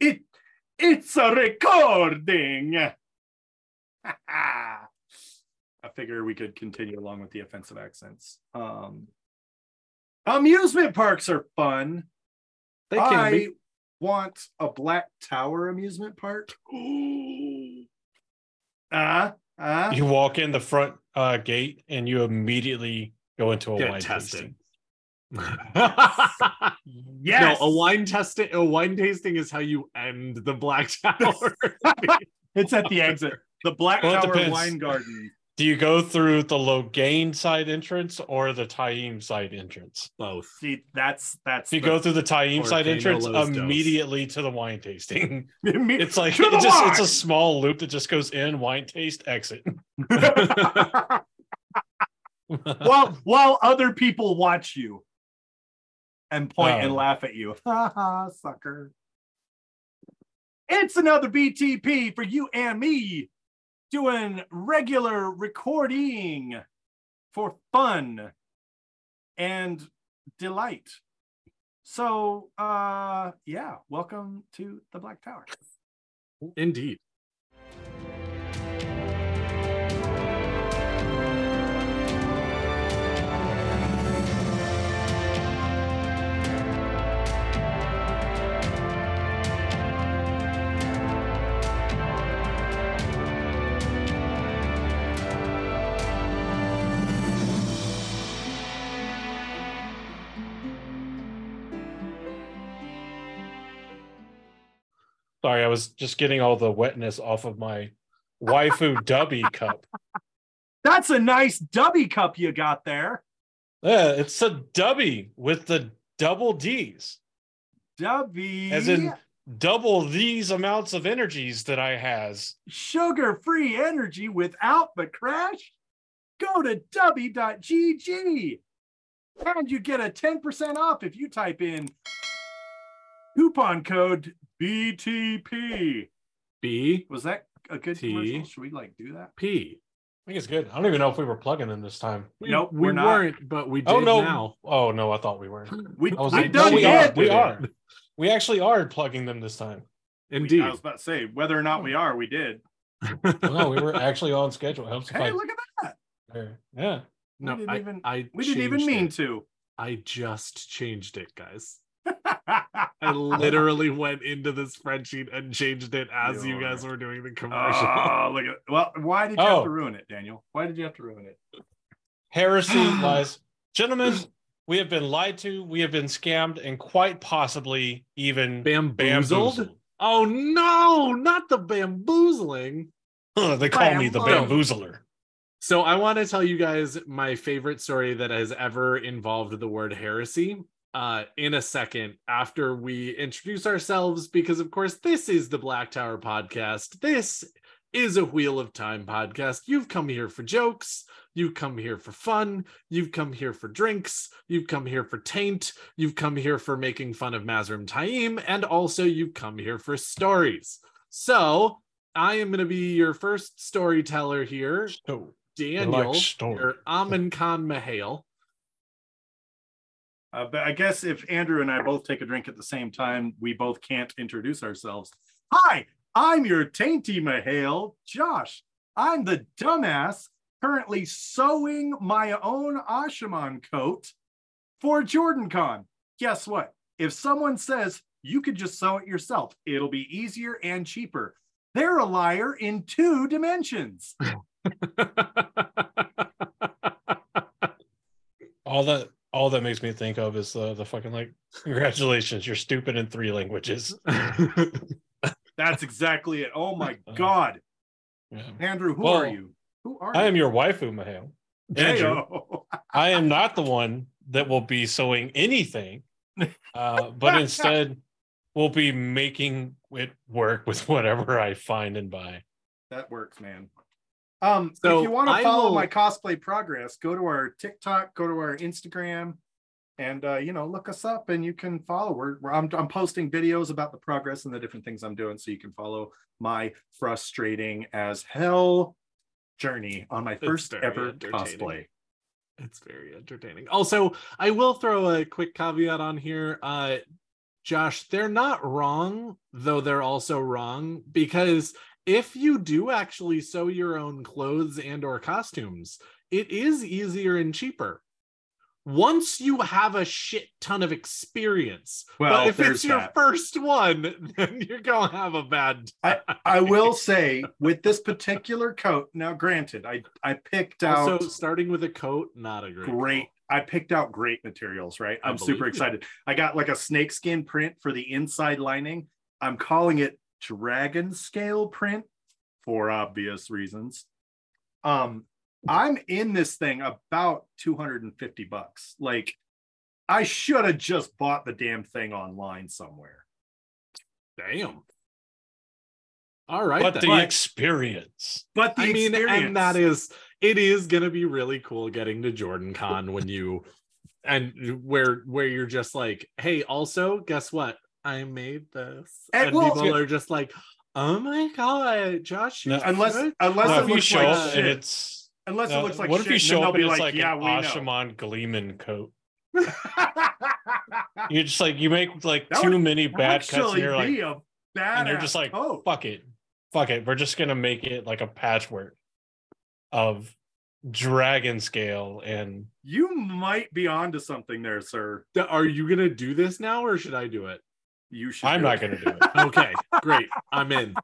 it it's a recording. I figure we could continue along with the offensive accents. Um, amusement parks are fun. They can I be. want a Black Tower amusement park. Uh, uh, You walk in the front uh, gate and you immediately go into a Get wine tested. tasting. Yes, No, a wine testing. A wine tasting is how you end the Black Tower. it's at the exit. The Black Well, Tower. Wine Garden. Do you go through the Logain side entrance or the Taim side entrance? Both. See, that's that's. If you go through the Taim side entrance, Los Dos. immediately to the wine tasting. It's like To it just it's a small loop that just goes in, wine taste, exit. while while other people watch you and point and Oh. laugh at you. Ha ha, sucker. It's another BTP for you and me doing regular recording for fun and delight. So uh yeah, welcome to the Black Tower. Indeed. Sorry, I was just getting all the wetness off of my waifu dubby cup. That's a nice dubby cup you got there. Yeah, it's a dubby with the double D's, Dubby. as in double these amounts of energies that I has. sugar free energy without the crash? Go to w.gg and you get a 10% off if you type in coupon code BTP. B Was that a good T. commercial? Should we like do that? P. I think it's good. I don't even know if we were plugging them this time. We, Nope, we we're not. weren't, but we oh, did Oh no! now. Oh no! I thought we weren't. We, I was we like, done no, we it. are. We are. We actually are plugging them this time. Indeed. I was about to say whether or not we are, we did. No, we were actually on schedule. Helps if Hey, I. look at that. Yeah. We didn't I, even- I We didn't even mean it. to. I just changed it, guys. I literally went into the spreadsheet and changed it as you guys You're- were doing the oh, commercial. oh, look at well, why did you have Oh. to ruin it, Daniel? Why did you have to ruin it? Heresy lies, gentlemen. We have been lied to. We have been scammed, and quite possibly even Bamboozled? bamboozled. Oh no, not the bamboozling. Huh, they call me the bamboozler. So I want to tell you guys my favorite story that has ever involved the word heresy. Uh, in a second, after we introduce ourselves, because of course this is the Black Tower podcast. This is a Wheel of Time podcast. You've come here for jokes. You've come here for fun. You've come here for drinks. You've come here for taint. You've come here for making fun of Mazrim Taim, and also you've come here for stories. So I am going to be your first storyteller here. So Daniel, story. or Amin Khan Mahale. Uh, but I guess if Andrew and I both take a drink at the same time, we both can't introduce ourselves. Hi, I'm your tainty Mahale, Josh. I'm the dumbass currently sewing my own Ashaman coat for JordanCon. Guess what? If someone says you could just sew it yourself, it'll be easier and cheaper. They're a liar in two dimensions. all that all that makes me think of is the the fucking like congratulations, you're stupid in three languages. That's exactly it. Oh my God. Yeah. Andrew, who Well, are you? Who are I you? am your waifu, Mahale. Andrew. I am not the one that will be sewing anything, uh, but instead we'll be making it work with whatever I find and buy. That works, man. Um, So if you want to follow will- my cosplay progress, go to our TikTok, go to our Instagram, and uh, you know, look us up, and you can follow. We're, I'm, I'm posting videos about the progress and the different things I'm doing, so you can follow my frustrating as hell journey on my first ever cosplay. It's very entertaining. Also, I will throw a quick caveat on here. Uh, Josh, they're not wrong, though they're also wrong because if you do actually sew your own clothes and or costumes, it is easier and cheaper. Once you have a shit ton of experience, Well, but if it's your that. first one, then you're gonna have a bad. I, I will say with this particular coat, now granted, I, I picked out Also, starting with a coat, not a great. great. I picked out great materials, right? I'm super excited. I got like a snakeskin print for the inside lining. I'm calling it dragon scale print for obvious reasons. Um, I'm in this thing about 250 bucks. Like, I should have just bought the damn thing online somewhere. Damn. All right. but then. the But- experience. But the I mean, experience, and that is it is gonna be really cool getting to Jordan Con when you and where where you're just like, hey, also, guess what? I made this. And And, well- people are just like, oh my god, Josh, No. unless should unless No, it if you looks show like up shit. and it's unless uh, it looks like what if you shit, show up then and they'll it's be like, yeah, an we know. Ashaman Gleeman coat? You're just like you make like That too would many bad cuts, and Actually, you're like bad and you're just like, oh, fuck it, fuck it. We're just gonna make it like a patchwork of dragon scale and you might be onto something there, sir. are you gonna do this now or should I do it? You should. I'm not it. gonna do it. Okay, great. I'm in.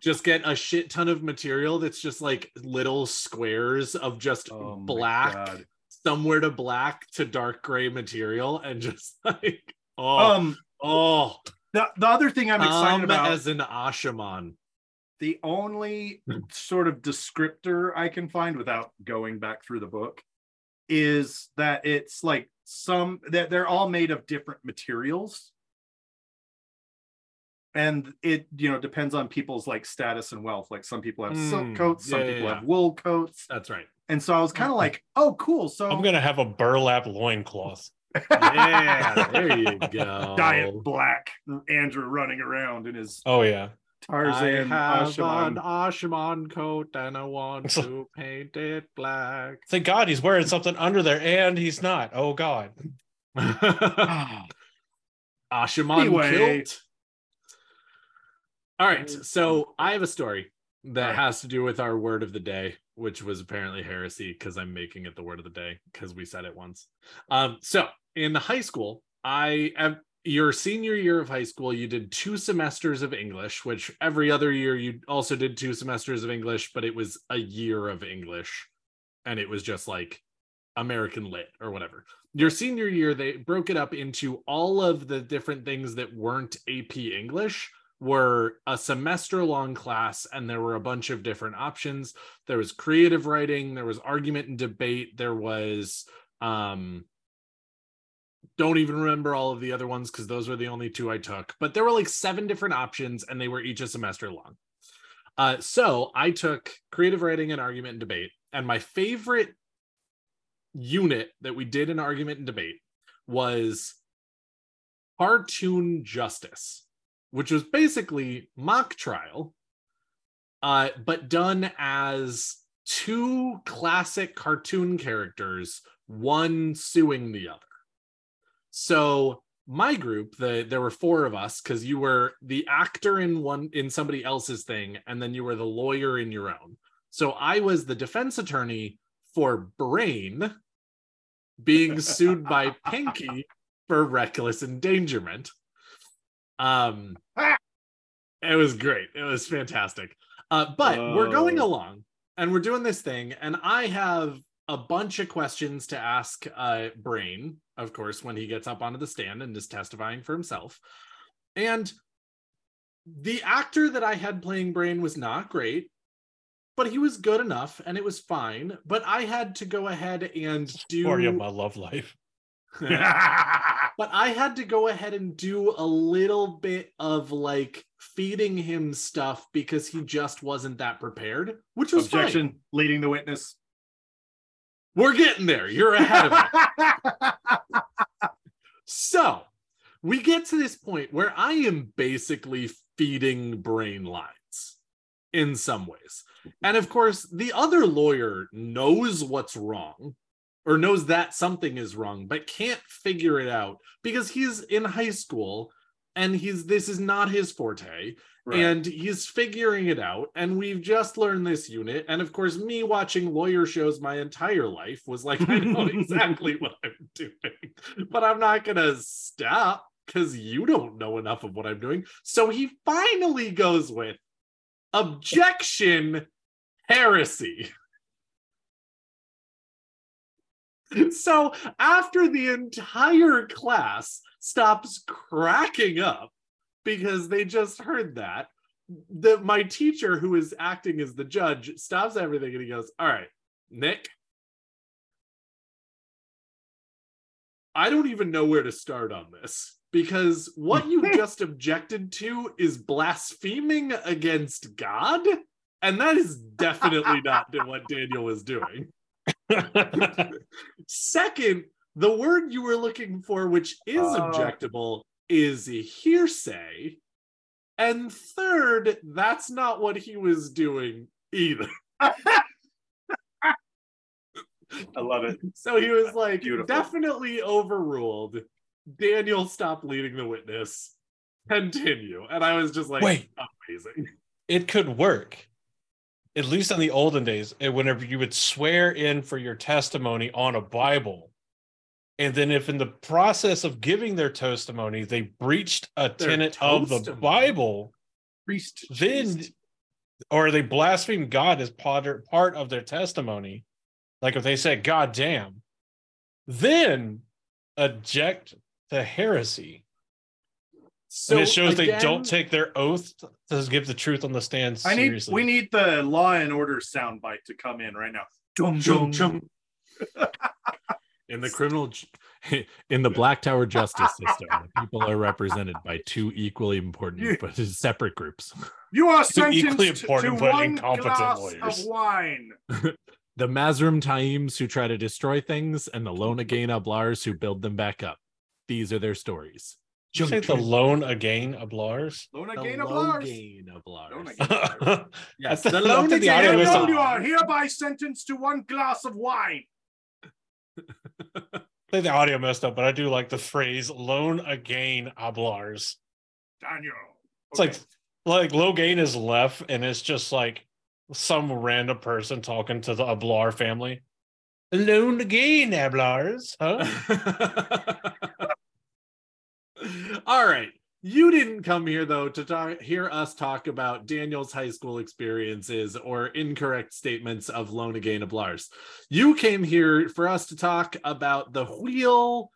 Just get a shit ton of material that's just like little squares of just Oh black somewhere to black to dark gray material and just like oh Um, oh the, the other thing I'm excited um, about, as an Ashaman. the only sort of descriptor I can find without going back through the book is that it's like some that they're all made of different materials. And it, you know, depends on people's like status and wealth. Like some people have silk Mm, coats, some yeah, yeah, people yeah. have wool coats. That's right. And so I was kind of like, oh, cool. So I'm gonna have a burlap loincloth. Yeah, there you go. Diet black Andrew running around in his Oh yeah. Tarzan I have Ashaman. an Ashaman coat and I want to paint it black. Thank God he's wearing something under there, and he's not. Oh God. Ashaman Anyway. kilt. All right, so I have a story that has to do with our word of the day, which was apparently heresy because I'm making it the word of the day because we said it once. Um, so in high school, I am your senior year of high school, you did two semesters of English, which every other year you also did two semesters of English, but it was a year of English, and it was just like American lit or whatever. Your senior year, they broke it up into all of the different things that weren't AP English were a semester long class and there were a bunch of different options. There was creative writing there was argument and debate there was um don't even remember all of the other ones because those were the only two i took but there were like seven different options and they were each a semester long. Uh, so i took creative writing and argument and debate and my favorite unit that we did in argument and debate was cartoon justice which was basically mock trial uh, but done as two classic cartoon characters one suing the other. So my group the there were four of us because you were the actor in one in somebody else's thing and then you were the lawyer in your own. So i was the defense attorney for brain being sued by pinky for reckless endangerment um it was great it was fantastic uh but we're going Oh. along and we're doing this thing and i have a bunch of questions to ask uh brain of course when he gets up onto the stand and is testifying for himself and the actor that i had playing brain was not great but he was good enough and it was fine but i had to go ahead and do Story of my love life. but I had to go ahead and do a little bit of like feeding him stuff because he just wasn't that prepared, which was fine. Objection, leading the witness. We're getting there. You're ahead of me. So we get to this point where I am basically feeding brain lines in some ways. And of course, the other lawyer knows what's wrong or knows that something is wrong, but can't figure it out because he's in high school and he's this is not his forte Right. and he's figuring it out. And we've just learned this unit. And of course me watching lawyer shows my entire life was like i know exactly what i'm doing but i'm not gonna stop because you don't know enough of what i'm doing. So he finally goes with objection heresy so after the entire class stops cracking up because they just heard that the my teacher who is acting as the judge stops everything and he goes all right nick i don't even know where to start on this because what you just objected to is blaspheming against god and that is definitely not what daniel was doing Second, the word you were looking for, which is Oh. objectable, is hearsay. And third, that's not what he was doing either. I love it. So he was like, Beautiful. definitely overruled. Daniel, stop leading the witness. Continue. And I was just like, Wait. amazing. it could work. At least in the olden days, eh, whenever you would swear in for your testimony on a Bible, and then if in the process of giving their testimony they breached a Their tenet of the? Bible, Priest. then priest. or they blaspheme God as part part of their testimony, like if they said "God damn," then object to heresy. So and it shows they don't take their oath to give the truth on the stand Seriously. I need. We need the Law and Order soundbite to come in right now. Dum Chung, chung. in the criminal in the black tower justice system people are represented by two equally important Yeah. but separate groups You are Two equally sentenced to important but one incompetent glass lawyers. of wine. the Mazrim Taims who try to destroy things and the lona gain ablars who build them back up these are their stories Did you say the loan again of Lars? again the gain of Lars. Gain ablars. Lona I yes thought- the I thought lona the gain audio And was you are hereby sentenced to one glass of wine. think the audio messed up, but I do like the phrase "loan again oblars." Daniel. It's like like Logain is left, and it's just like some random person talking to the Ablar family. Loan again, Ablars, huh? All right. You didn't come here though to talk, hear us talk about Daniel's high school experiences or incorrect statements of Lona Gain of Lars. You came here for us to talk about the wheel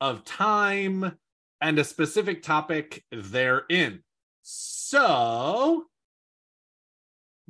of time and a specific topic therein. So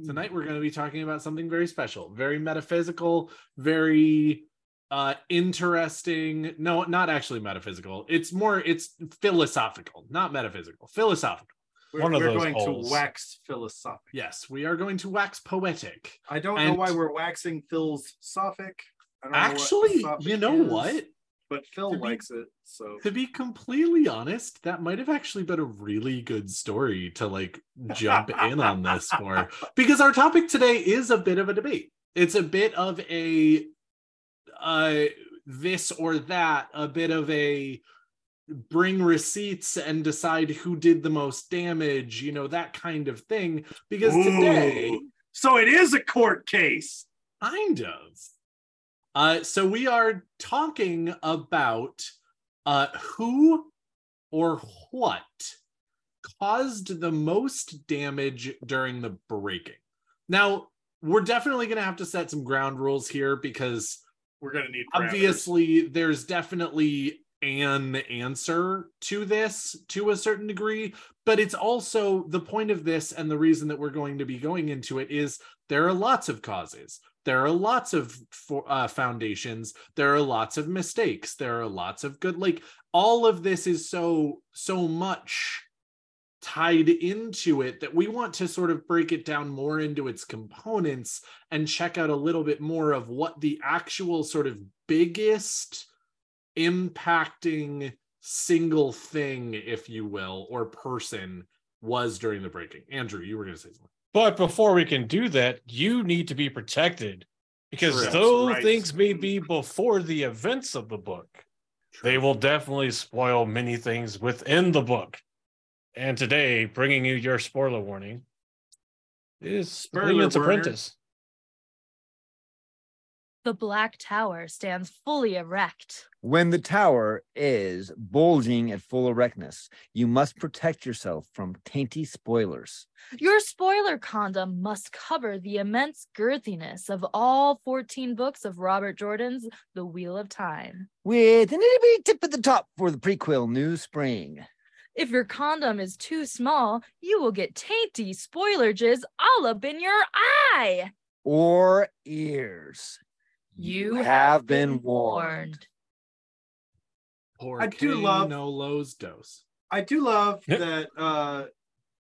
tonight we're going to be talking about something very special, very metaphysical, very uh interesting no not actually metaphysical it's more it's philosophical not metaphysical philosophical We're, One of we're those going holes. to wax philosophic. yes we are going to wax poetic I don't know why we're waxing Phil's sophic. Know actually you know is, what But Phil To be- likes it, so to be completely honest that might have actually been a really good story to like jump in on this for because our topic today is a bit of a debate it's a bit of a uh this or that a bit of a bring receipts and decide who did the most damage you know that kind of thing. Because today So it is a court case. kind of. Uh so we are talking about uh who or what caused the most damage during the breaking. Now we're definitely going to have to set some ground rules here because We're gonna need parameters. obviously there's definitely an answer to this to a certain degree but it's also the point of this and the reason that we're going to be going into it is there are lots of causes. There are lots of uh, foundations. There are lots of mistakes. There are lots of good like all of this is so so much tied into it that we want to sort of break it down more into its components and check out a little bit more of what the actual sort of biggest impacting single thing, if you will, or person was during the breaking. Andrew, you were going to say something. But before we can do that, you need to be protected because True. though Right. things may be before the events of the book, they will definitely spoil many things within the book. And today, bringing you your spoiler warning is Spoiler Leon's warner. Apprentice. The Black Tower stands fully erect. When the tower is bulging at full erectness, you must protect yourself from tainty spoilers. Your spoiler condom must cover the immense girthiness of all 14 books of Robert Jordan's The Wheel of Time. With an itty bitty tip at the top for the prequel New Spring. If your condom is too small, you will get tainty spoiler jizz all up in your eye. Or ears. You have been warned. Poor I do love- no Lowe's dose. I do love Yep. that. Uh,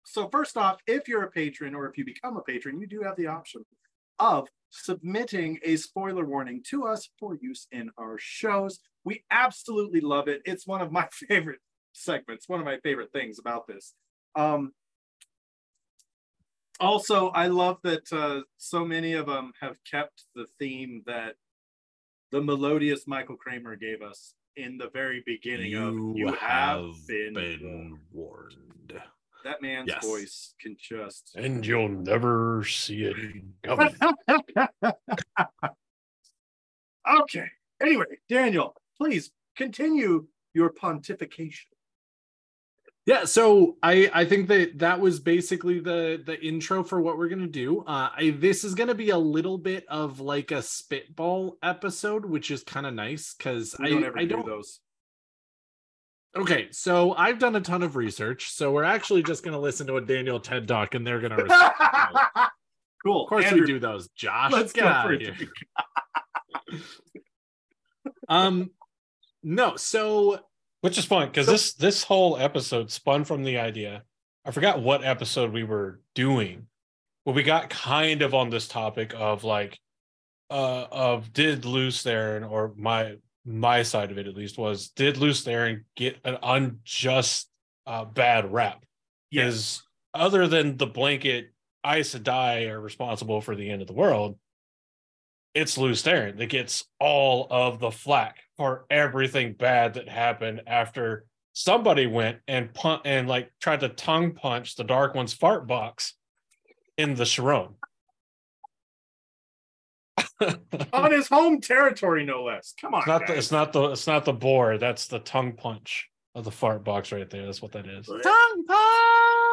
so first off, if you're a patron or if you become a patron, you do have the option of submitting a spoiler warning to us for use in our shows. We absolutely love it. It's one of my favorite segments. One of my favorite things about this. Um, also, I love that uh, so many of them have kept the theme that the melodious Michael Kramer gave us in the very beginning of "You have been, warned." warned. That man's Yes. voice can just. And you'll never see it coming. okay. Anyway, Daniel, please continue your pontification. Yeah, so I I think that that was basically the the intro for what we're gonna do. Uh, I, this is gonna be a little bit of like a spitball episode, which is kind of nice because I don't ever I do don't. those. Okay, so I've done a ton of research, so we're actually just gonna listen to a Daniel TED talk, and they're gonna. Cool. Of course, Andrew, we do those, Josh. Let's Get out of it. here. Um, no, so Which is fun because this this whole episode spun from the idea. I forgot what episode we were doing, but we got kind of on this topic of like, uh, of did Lews Therin or my my side of it at least was did Lews Therin get an unjust uh, bad rap? Because other than the blanket Aes Sedai are responsible for the end of the world, it's Luce Theron that gets all of the flack for everything bad that happened after somebody went and pun- and like tried to tongue punch the Dark One's fart box in the Sharom. on his home territory, no less. Come on. It's not the it's not the it's not the boar. That's the tongue punch of the fart box right there. That's what that is. tongue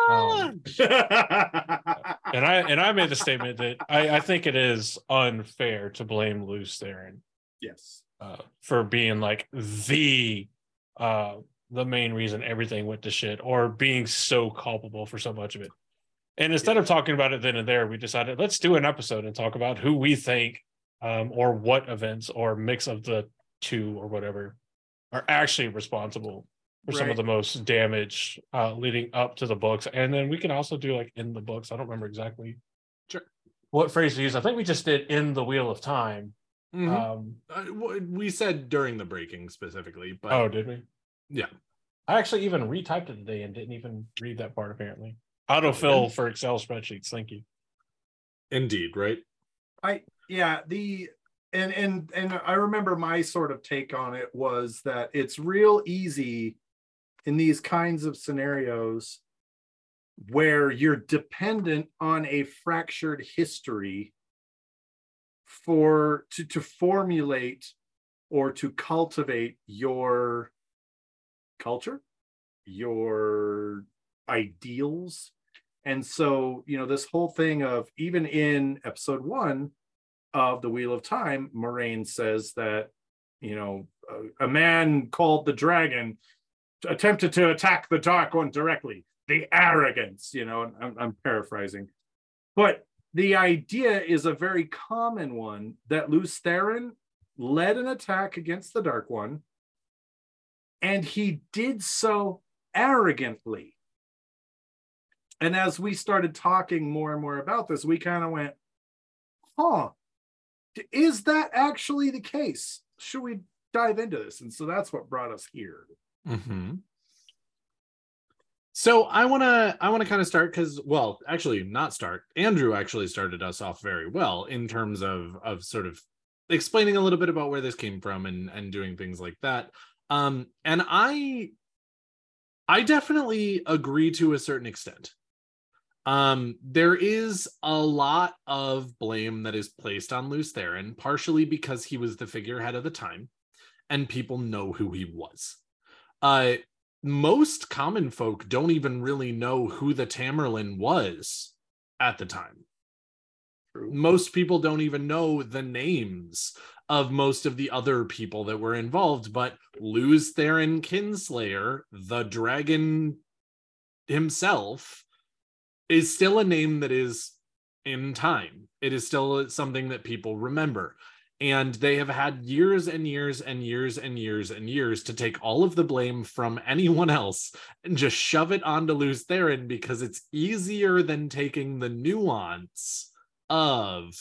punch. And I and I made the statement that I, I think it is unfair to blame Lews Therin yes. uh, for being like the uh the main reason everything went to shit or being so culpable for so much of it. And instead of talking about it then and there, we decided let's do an episode and talk about who we think um, or what events or mix of the two or whatever are actually responsible for some of the most damage uh, leading up to the books. And then we can also do like in the books. I don't remember exactly Sure. what phrase to use. I think we just did in the Wheel of Time. Mhm. Um, Uh, we said during the breaking specifically, but oh, did we? yeah. I actually even retyped it today and didn't even read that part apparently. Autofill for Excel spreadsheets. Thank you. Indeed, right? I yeah, the and and and I remember my sort of take on it was that it's real easy in these kinds of scenarios where you're dependent on a fractured history for to to formulate or to cultivate your culture your ideals. And so you know this whole thing of even in episode one of the wheel of time Moiraine says that you know a, a man called the dragon attempted to attack the dark one directly the arrogance you know I'm, I'm paraphrasing but the idea is a very common one that Lews Therin led an attack against the Dark One, and he did so arrogantly. And as we started talking more and more about this, we kind of went, huh, is that actually the case? Should we dive into this? And so that's what brought us here. Mm-hmm. So I want to I want to kind of start because well, actually not start. Andrew actually started us off very well in terms of of sort of explaining a little bit about where this came from and and doing things like that. Um, and I I definitely agree to a certain extent. Um, there is a lot of blame that is placed on Lews Therin, partially because he was the figurehead of the time, and people know who he was. Uh, most common folk don't even really know who the Tamyrlin was at the time. Most people don't even know the names of most of the other people that were involved, but Lews Therin Kinslayer, the dragon himself, is still a name that is in time. It is still something that people remember. And they have had years and years and years and years and years to take all of the blame from anyone else and just shove it onto Lews Therin because it's easier than taking the nuance of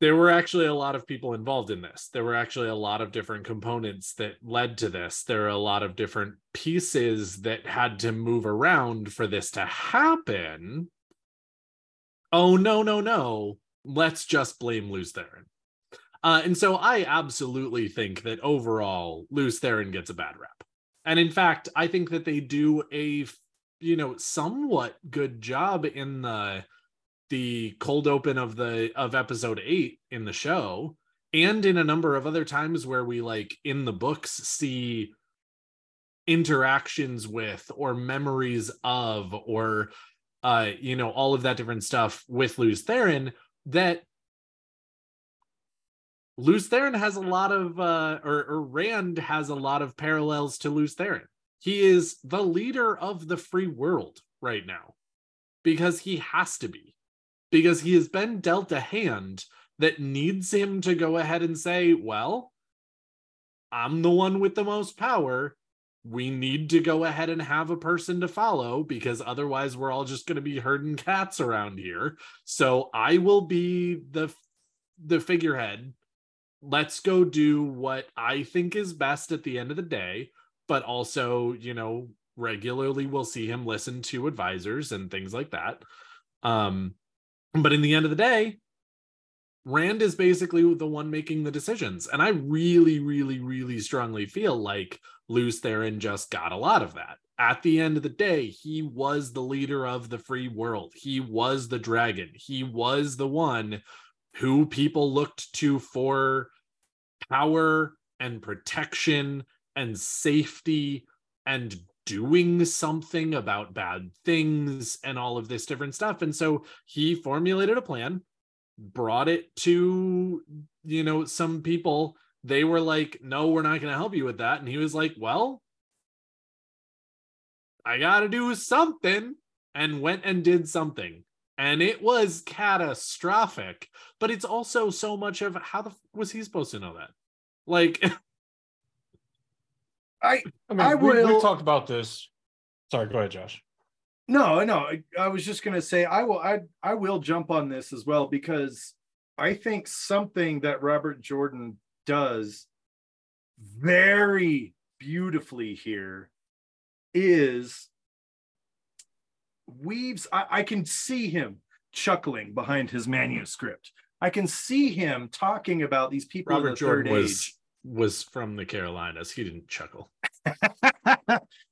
there were actually a lot of people involved in this. There were actually a lot of different components that led to this. There are a lot of different pieces that had to move around for this to happen. Oh, no, no, no. Let's just blame Lews Therin. Uh, and so I absolutely think that overall, Lews Therin gets a bad rap. And in fact, I think that they do a, you know, somewhat good job in the the cold open of the of episode 8 in the show and in a number of other times where we like in the books see interactions with or memories of or uh you know all of that different stuff with Lews Therin that Lews Therin has a lot of uh or, or Rand has a lot of parallels to Lews Therin. He is the leader of the free world right now because he has to be because he has been dealt a hand that needs him to go ahead and say, well, I'm the one with the most power. We need to go ahead and have a person to follow because otherwise we're all just going to be herding cats around here. So I will be the the figurehead. Let's go do what I think is best at the end of the day, but also, you know, regularly we'll see him listen to advisors and things like that. Um but in the end of the day, Rand is basically the one making the decisions. And I really, really, really strongly feel like Lews Therin just got a lot of that. At the end of the day, he was the leader of the free world. He was the dragon. He was the one who people looked to for power and protection and safety and doing something about bad things and all of this different stuff. And so he formulated a plan, brought it to, you know, some people. They were like, no, we're not going to help you with that. And he was like, well, I got to do something and went and did something. And it was catastrophic, but it's also so much of how the was he supposed to know that? Like, I I mean, I we, will- we've talked about this. Sorry, go ahead, Josh. No, no. I, I was just gonna say I will I I will jump on this as well because I think something that Robert Jordan does very beautifully here is weaves I, I can see him chuckling behind his manuscript. I can see him talking about these people Robert the Jordan was age. was from the Carolinas. He didn't chuckle.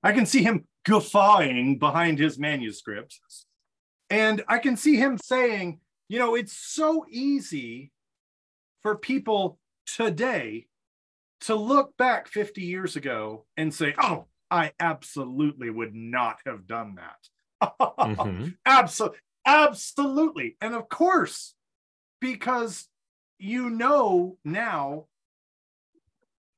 I can see him guffawing behind his manuscript. And I can see him saying, you know, it's so easy for people today to look back 50 years ago and say, oh, I absolutely would not have done that. Mhm. Absolutely. Absolutely. And of course, because you know now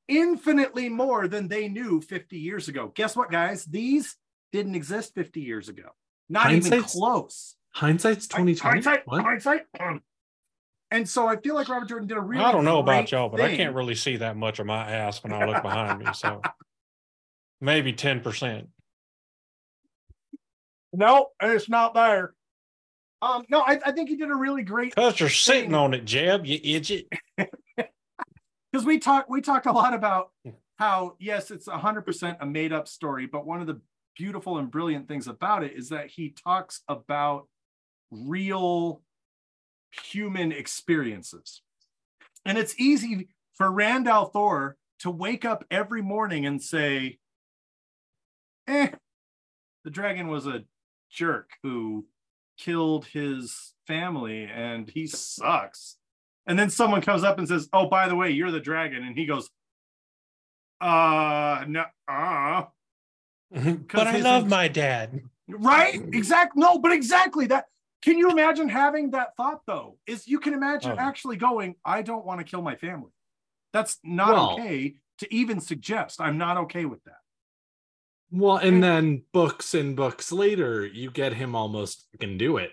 infinitely more than they knew 50 years ago. Guess what, guys? These didn't exist 50 years ago. Not even close. Hindsight's twenty twenty. Hindsight, What? hindsight. And so I feel like Robert Jordan did a really I don't know about y'all, but I can't really see that much of my ass when I look behind me. So maybe 10%. No, it's not there. Um, no, I, I think he did a really great Because you're sitting on it, Jeb, you idiot. because we talked we talked a lot about how yes it's 100% a made up story but one of the beautiful and brilliant things about it is that he talks about real human experiences and it's easy for Rand al'Thor to wake up every morning and say eh, the dragon was a jerk who killed his family and he sucks. And then someone comes up and says, Oh, by the way, you're the dragon. And he goes, Uh, no, uh, but I love int- my dad. right? Exactly. No, but exactly that. Can you imagine having that thought though? Is you can imagine Oh. actually going, I don't want to kill my family. That's not Well- okay to even suggest. I'm not okay with that. Well, and then books and books later, you get him almost can do it.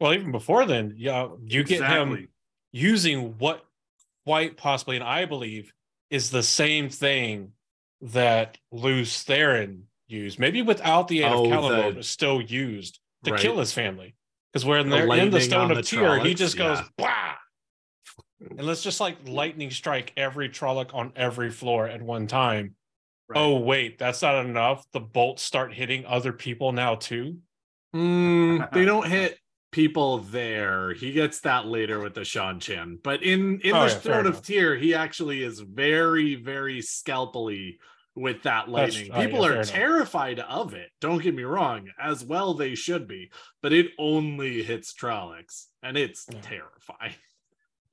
Well, even before then, yeah, you get him using what quite possibly, and I believe, is the same thing that Lews Therin used, maybe without the aid Oh, of Callandor, the- but still used to Right. kill his family. Because when The they're in the Stone of the Tyr, he just goes yeah. bah, and let's just like lightning strike every Trolloc on every floor at one time. Right. Oh wait, that's not enough. The bolts start hitting other people now too. Mm, they don't hit people there. He gets that later with the Seanchan. But in in Oh, the yeah, of enough. Tyr, he actually is very, very scalpely with that lightning. oh, yeah, People fair are enough. terrified of it. Don't get me wrong, as well they should be. But it only hits Trollocs, and it's Yeah. terrifying.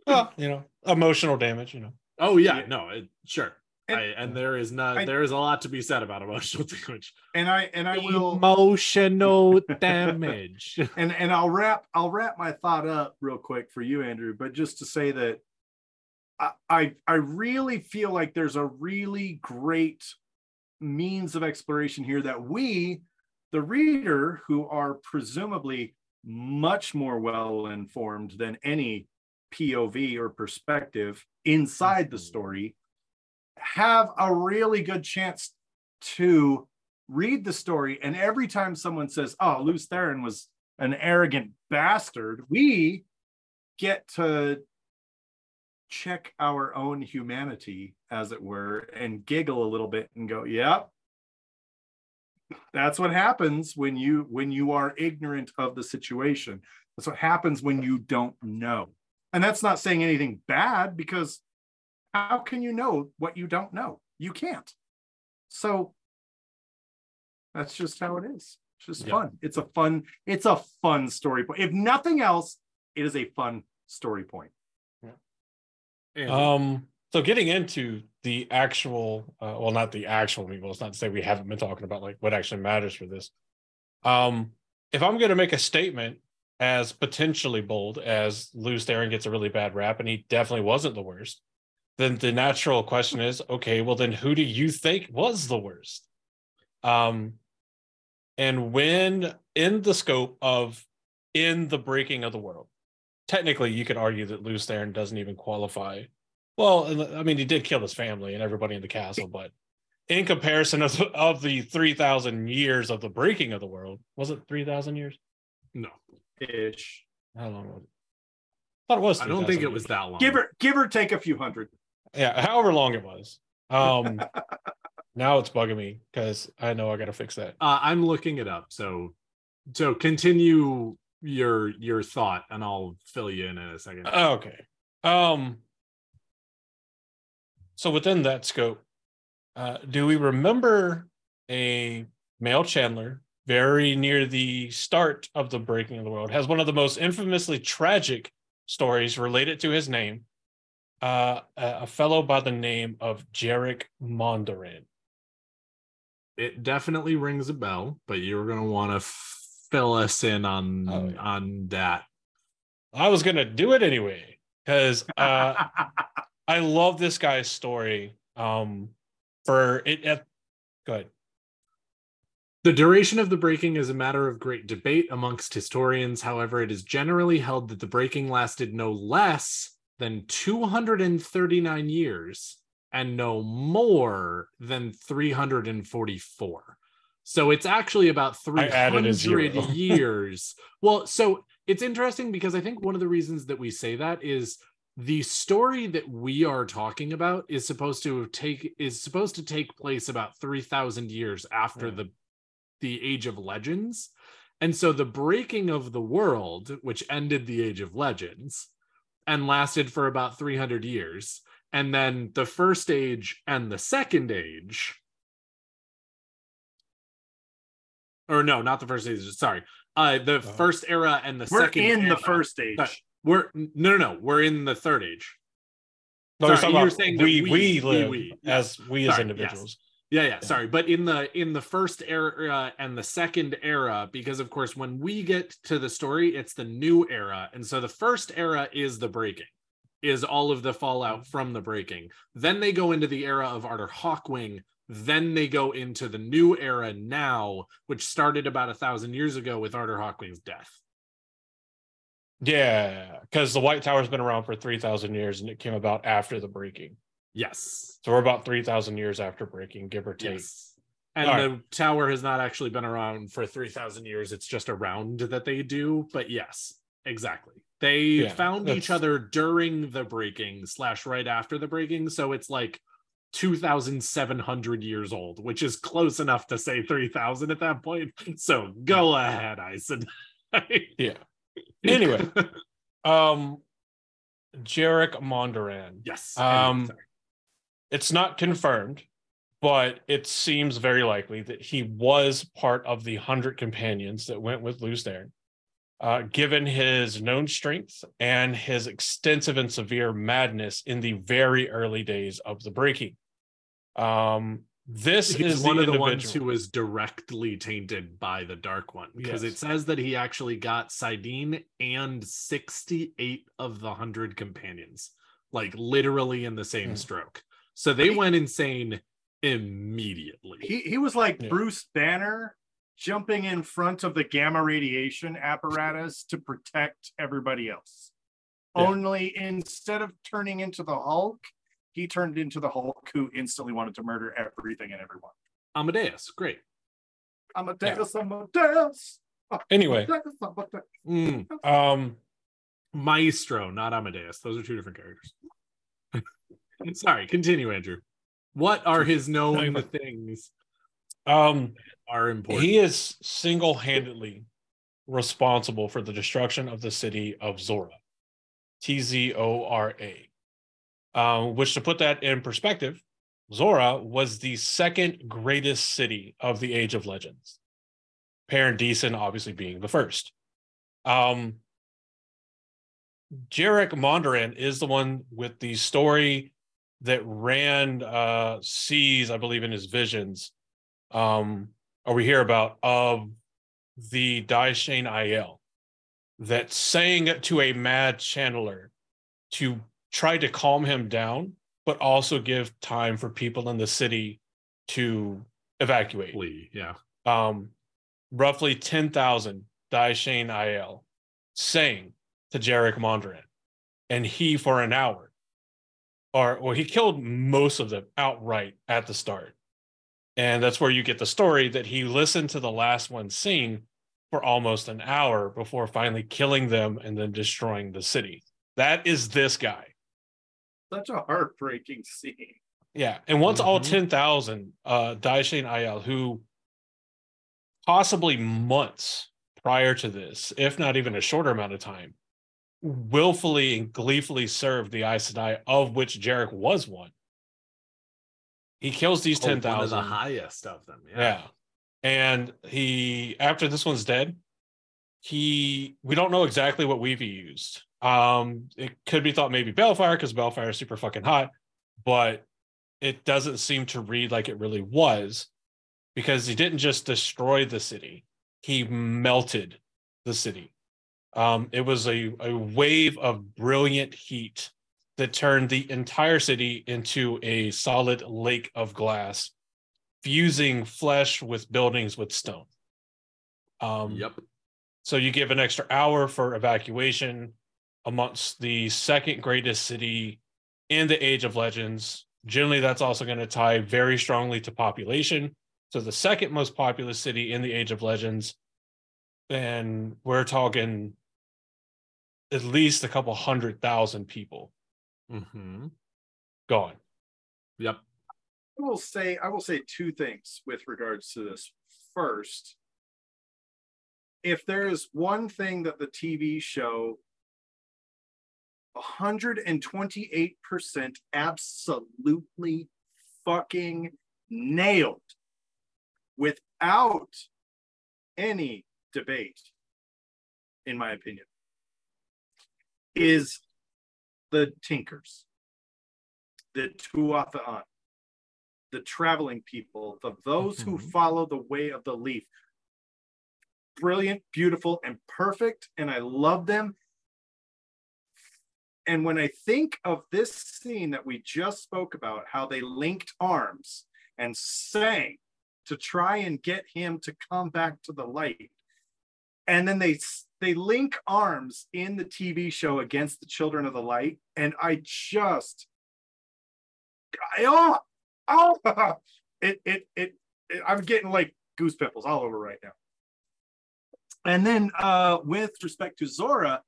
Well, you know, emotional damage. You know. Oh yeah, Yeah. no, it, sure. And- I, and there is not I- there is a lot to be said about emotional damage. And I and I will Emotional damage. and and I'll wrap I'll wrap my thought up real quick for you, Andrew. But just to say that I I, I really feel like there's a really great means of exploration here that we, the reader, who are presumably much more well informed than any POV or perspective inside the Mhm. story, have a really good chance to read the story. And every time someone says, Oh, Lews Therin was an arrogant bastard, we get to check our own humanity, as it were, and giggle a little bit and go, Yep. That's what happens when you when you are ignorant of the situation. That's what happens when you don't know. And that's not saying anything bad because how can you know what you don't know? You can't. So that's just how it is. It's just Yeah. fun. It's a fun, it's a fun story point. If nothing else, it is a fun story point. And- Um, so getting into the actual, uh, well, not the actual meatball. It's not to say we haven't been talking about like what actually matters for this. Um, if I'm going to make a statement as potentially bold as Lews Therin gets a really bad rap, and he definitely wasn't the worst, then the natural question is, okay, well then who do you think was the worst? Um, and when in the scope of in the breaking of the world, technically you could argue that Lews Therin doesn't even qualify. Well, I mean, he did kill his family and everybody in the castle, but in comparison of, of the 3,000 years of the breaking of the world, was it 3,000 years? no, Ish. How long was it? I thought it was. I don't think 3,000 it was that long. Give or give or take a few hundred. Yeah, however long it was. Um, now it's bugging me because I know I got to fix that. Uh, I'm looking it up. So, so continue your your thought, and I'll fill you in in a second. Okay. Um so within that scope, uh do we remember a male channeler very near the start of the breaking of the world has one of the most infamously tragic stories related to his name. Uh a, fellow by the name of Jarek Mondoran. it definitely rings a bell, but you're gonna want to fill us in on Oh, yeah. on that. I was gonna do it anyway because uh I love this guy's story. Um for it, it go ahead. The duration of the breaking is a matter of great debate amongst historians. However, it is generally held that the breaking lasted no less than 239 years and no more than 344. So it's actually about I added a 300 years. Well, so it's interesting because I think one of the reasons that we say that is the story that we are talking about is supposed to take is supposed to take place about 3000 years after Yeah. the the age of legends and so the breaking of the world which ended the age of legends and lasted for about 300 years. And then the first age and the second age, or no, not the first age, sorry, uh, the oh. first era and the we're second. We're in era. the first age. Sorry. We're no, no, no. We're in the third age. No, sorry, you're saying we we, we, live we, we. as we sorry, as individuals. Yes. Yeah, yeah, sorry, but in the in the first era and the second era, because of course when we get to the story, it's the new era, and so the first era is the breaking, is all of the fallout mm-hmm. from the breaking. Then they go into the era of Arthur Hawkwing. Then they go into the new era now, which started about a thousand years ago with Arthur Hawkwing's death. Yeah, because the White Tower's been around for three thousand years, and it came about after the breaking. Yes. So we're about three thousand years after breaking, give or take. Yes. And All the tower has not actually been around for 3,000 years. It's just a round that they do. But yes, exactly. They Yeah, found each other during the breaking slash right after the breaking. So it's like 2,700 years old, which is close enough to say 3,000 at that point. So go ahead, Ison. Yeah. Anyway, um, Jarik Mondoran. yes. Um, Sorry. It's not confirmed, but it seems very likely that he was part of the hundred companions that went with Lews Therin. Uh, given his known strength and his extensive and severe madness in the very early days of the breaking. Um, this He's is one the of the ones who was directly tainted by the Dark One because Yes. it says that he actually got saidin and 68 of the 100 companions, like literally in the same Hmm. stroke. So they He- went insane immediately. He he was like Yeah. Bruce Banner jumping in front of the gamma radiation apparatus to protect everybody else. Yeah. Only instead of turning into the Hulk, he turned into the Hulk who instantly wanted to murder everything and everyone. Amadeus, great. I'm a Deus, I'm a Deus. Anyway, Deus, I'm a Deus. Mm, um, Maestro, not Amadeus. Those are two different characters. Sorry, continue, Andrew. What are his known No, things um, are important? He is single handedly responsible for the destruction of the city of Tzora, T Z O R A. Um, which, to put that in perspective, Tzora was the second greatest city of the Age of Legends. Paaran Disen obviously being the first. Um, Jarik Mondoran is the one with the story that Rand uh, sees, I believe, in his visions um, or we hear about of the Da'shain Aiel that saying it to a mad channeler to try to calm him down, but also give time for people in the city to evacuate. Lee, yeah. Um, roughly 10,000 Da'shain Aiel saying to Jarik Mondoran, and he for an hour, or well, he killed most of them outright at the start. And that's where you get the story that he listened to the last one sing for almost an hour before finally killing them and then destroying the city. That is this guy. Such a heartbreaking scene. Yeah. And once all Mhm. 10,000 uh Da'shain Aiel who possibly months prior to this, if not even a shorter amount of time, willfully and gleefully served the Aes Sedai, of which Jarik was one. He kills these Oh, of 10,000. the highest of them. Yeah. Yeah. And he after this one's dead, he we don't know exactly what weave he used. Um, it could be thought maybe Balefire because Balefire is super fucking hot, but it doesn't seem to read like it really was because he didn't just destroy the city, he melted the city. Um, it was a, a wave of brilliant heat that turned the entire city into a solid lake of glass fusing flesh with buildings with stone. Um, Yep. So you give an extra hour for evacuation amongst the second greatest city in the Age of Legends. Generally, that's also going to tie very strongly to population. So the second most populous city in the Age of Legends, and we're talking at least a couple hundred thousand people hmm gone. Yep. I will say I will say two things with regards to this. First, if there is one thing that the TV show 128% absolutely fucking nailed without any debate, in my opinion, is the Tinkers, the Tuathaan, the traveling people, the those who Mhm. follow the way of the leaf. Brilliant, beautiful, and perfect, and I love them. And when I think of this scene that we just spoke about, how they linked arms and sang to try and get him to come back to the light, and then they they link arms in the TV show against the Children of the Light, and I just, I, oh, oh, it, it, it, it, I'm getting like goose pimples all over right now. And then uh, with respect to Tzora,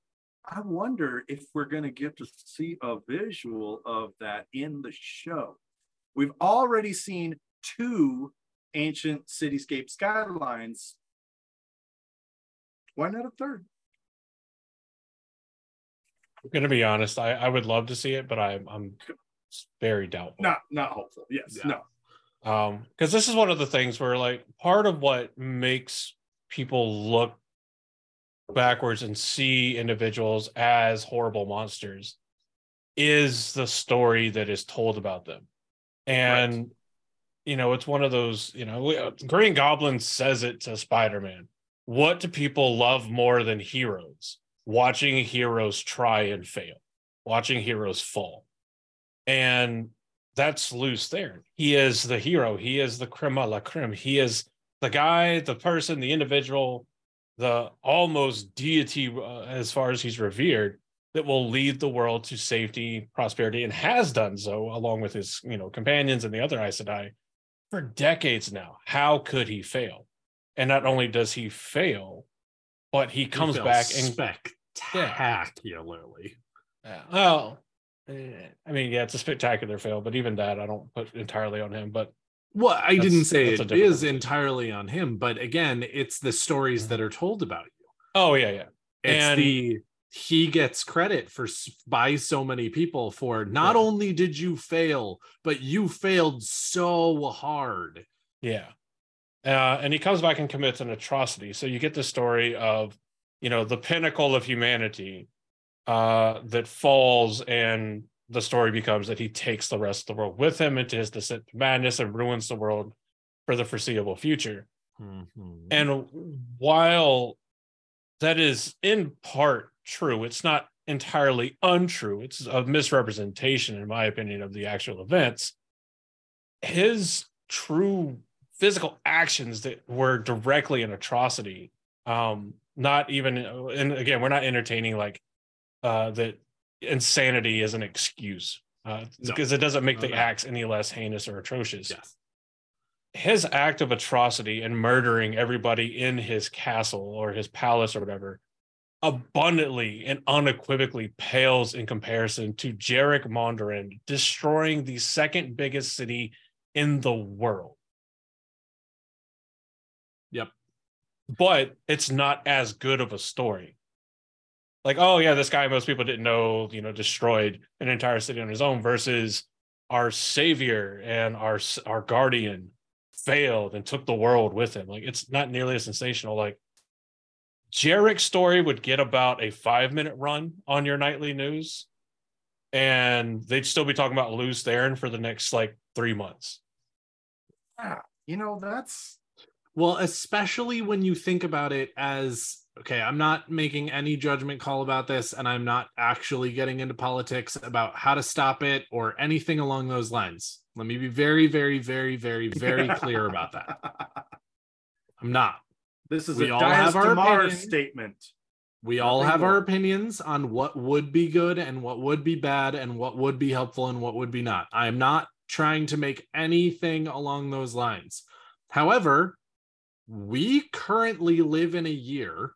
I wonder if we're going to get to see a visual of that in the show. We've already seen two ancient cityscape skylines. Why not a third? I'm gonna be honest. I, I would love to see it, but I'm I'm very doubtful. Not not hopeful. Yes. Yeah. No. um because this is one of the things where like part of what makes people look backwards and see individuals as horrible monsters is the story that is told about them and you know it's one of those you know green goblin says it to spider-man what do people love more than heroes watching heroes try and fail watching heroes fall and that's loose there. He is the hero. He is the creme la creme. He is the guy, the person, the individual, the almost deity uh, as far as he's revered that will lead the world to safety, prosperity, and has done so along with his, you know, companions and the other Aes Sedai for decades now. How could he fail? And not only does he fail, but he comes feel back and spectacularly. yeah. Well, eh, I mean, yeah, it's a spectacular fail, but even that I don't put entirely on him. But Well, I didn't say it is a it different is conversation. entirely on him, but again, it's the stories that are told about you. oh yeah, yeah, It's And- the he gets credit for by so many people for not Yeah. only did you fail, but you failed so hard. yeah. Uh, and he comes back and commits an atrocity. So you get the story of, you know, the pinnacle of humanity uh, that falls, and the story becomes that he takes the rest of the world with him into his descent to madness and ruins the world for the foreseeable future. Mhm. And while that is in part true, it's not entirely untrue. It's a misrepresentation, in my opinion, of the actual events. His true physical actions that were directly an atrocity, um, not even, and again, we're not entertaining like uh, that insanity is an excuse uh, No. because it doesn't make No, the no. acts any less heinous or atrocious yes. his act of atrocity and murdering everybody in his castle or his palace or whatever abundantly and unequivocally pales in comparison to Jarik Mondoran destroying the second biggest city in the world. But it's not as good of a story. Like, oh yeah, this guy most people didn't know, you know, destroyed an entire city on his own versus our savior and our our guardian failed and took the world with him. Like it's not nearly as sensational. Like Jarik's story would get about a five minute run on your nightly news, and they'd still be talking about Lews Therin for the next like three months. Yeah, you know, that's Well, especially when you think about it as okay, I'm not making any judgment call about this, and I'm not actually getting into politics about how to stop it or anything along those lines. Let me be very, very, very, very, very clear about that. I'm not. This is We a all have our opinion. statement. We all Nothing have our opinions on what would be good and what would be bad and what would be helpful and what would be not. I'm not trying to make anything along those lines. However, we currently live in a year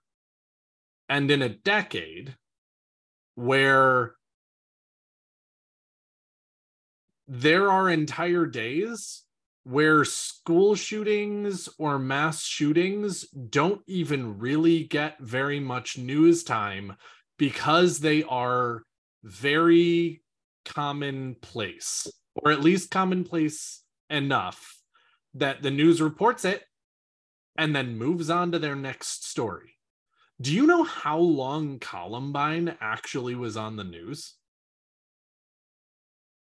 and in a decade where there are entire days where school shootings or mass shootings don't even really get very much news time because they are very commonplace or at least commonplace enough that the news reports it and then moves on to their next story. Do you know how long Columbine actually was on the news?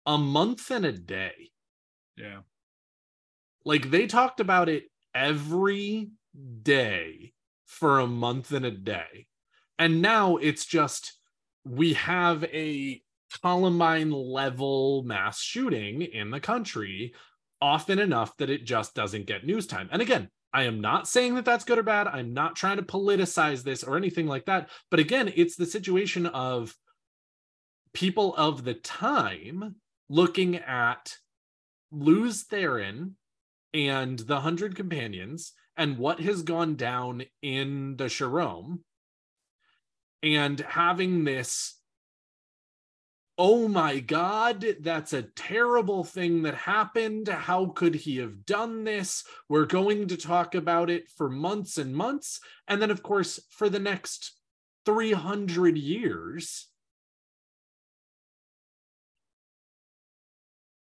A month and a day. Yeah. Like they talked about it every day for a month and a day. And now it's just we have a Columbine level mass shooting in the country often enough that it just doesn't get news time. And again, I am not saying that that's good or bad. I'm not trying to politicize this or anything like that. But again, it's the situation of people of the time looking at Lews Therin and the Hundred Companions and what has gone down in the Sharom and having this oh my god that's a terrible thing that happened. How could he have done this? We're going to talk about it for months and months. And then of course for the next 300 years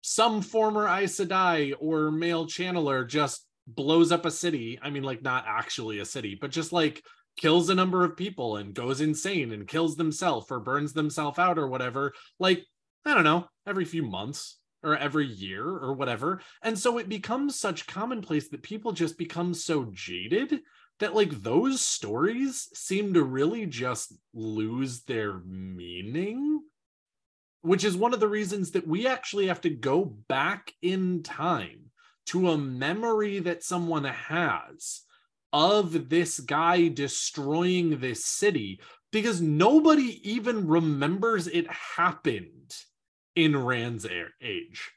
some former Aes Sedai or male channeler just blows up a city. I mean, like not actually a city, but just like kills a number of people and goes insane and kills themselves or burns themselves out or whatever. Like, I don't know, every few months or every year or whatever. And so it becomes such commonplace that people just become so jaded that like those stories seem to really just lose their meaning which is one of the reasons that we actually have to go back in time to a memory that someone has of this guy destroying this city because nobody even remembers it happened in Rand's age.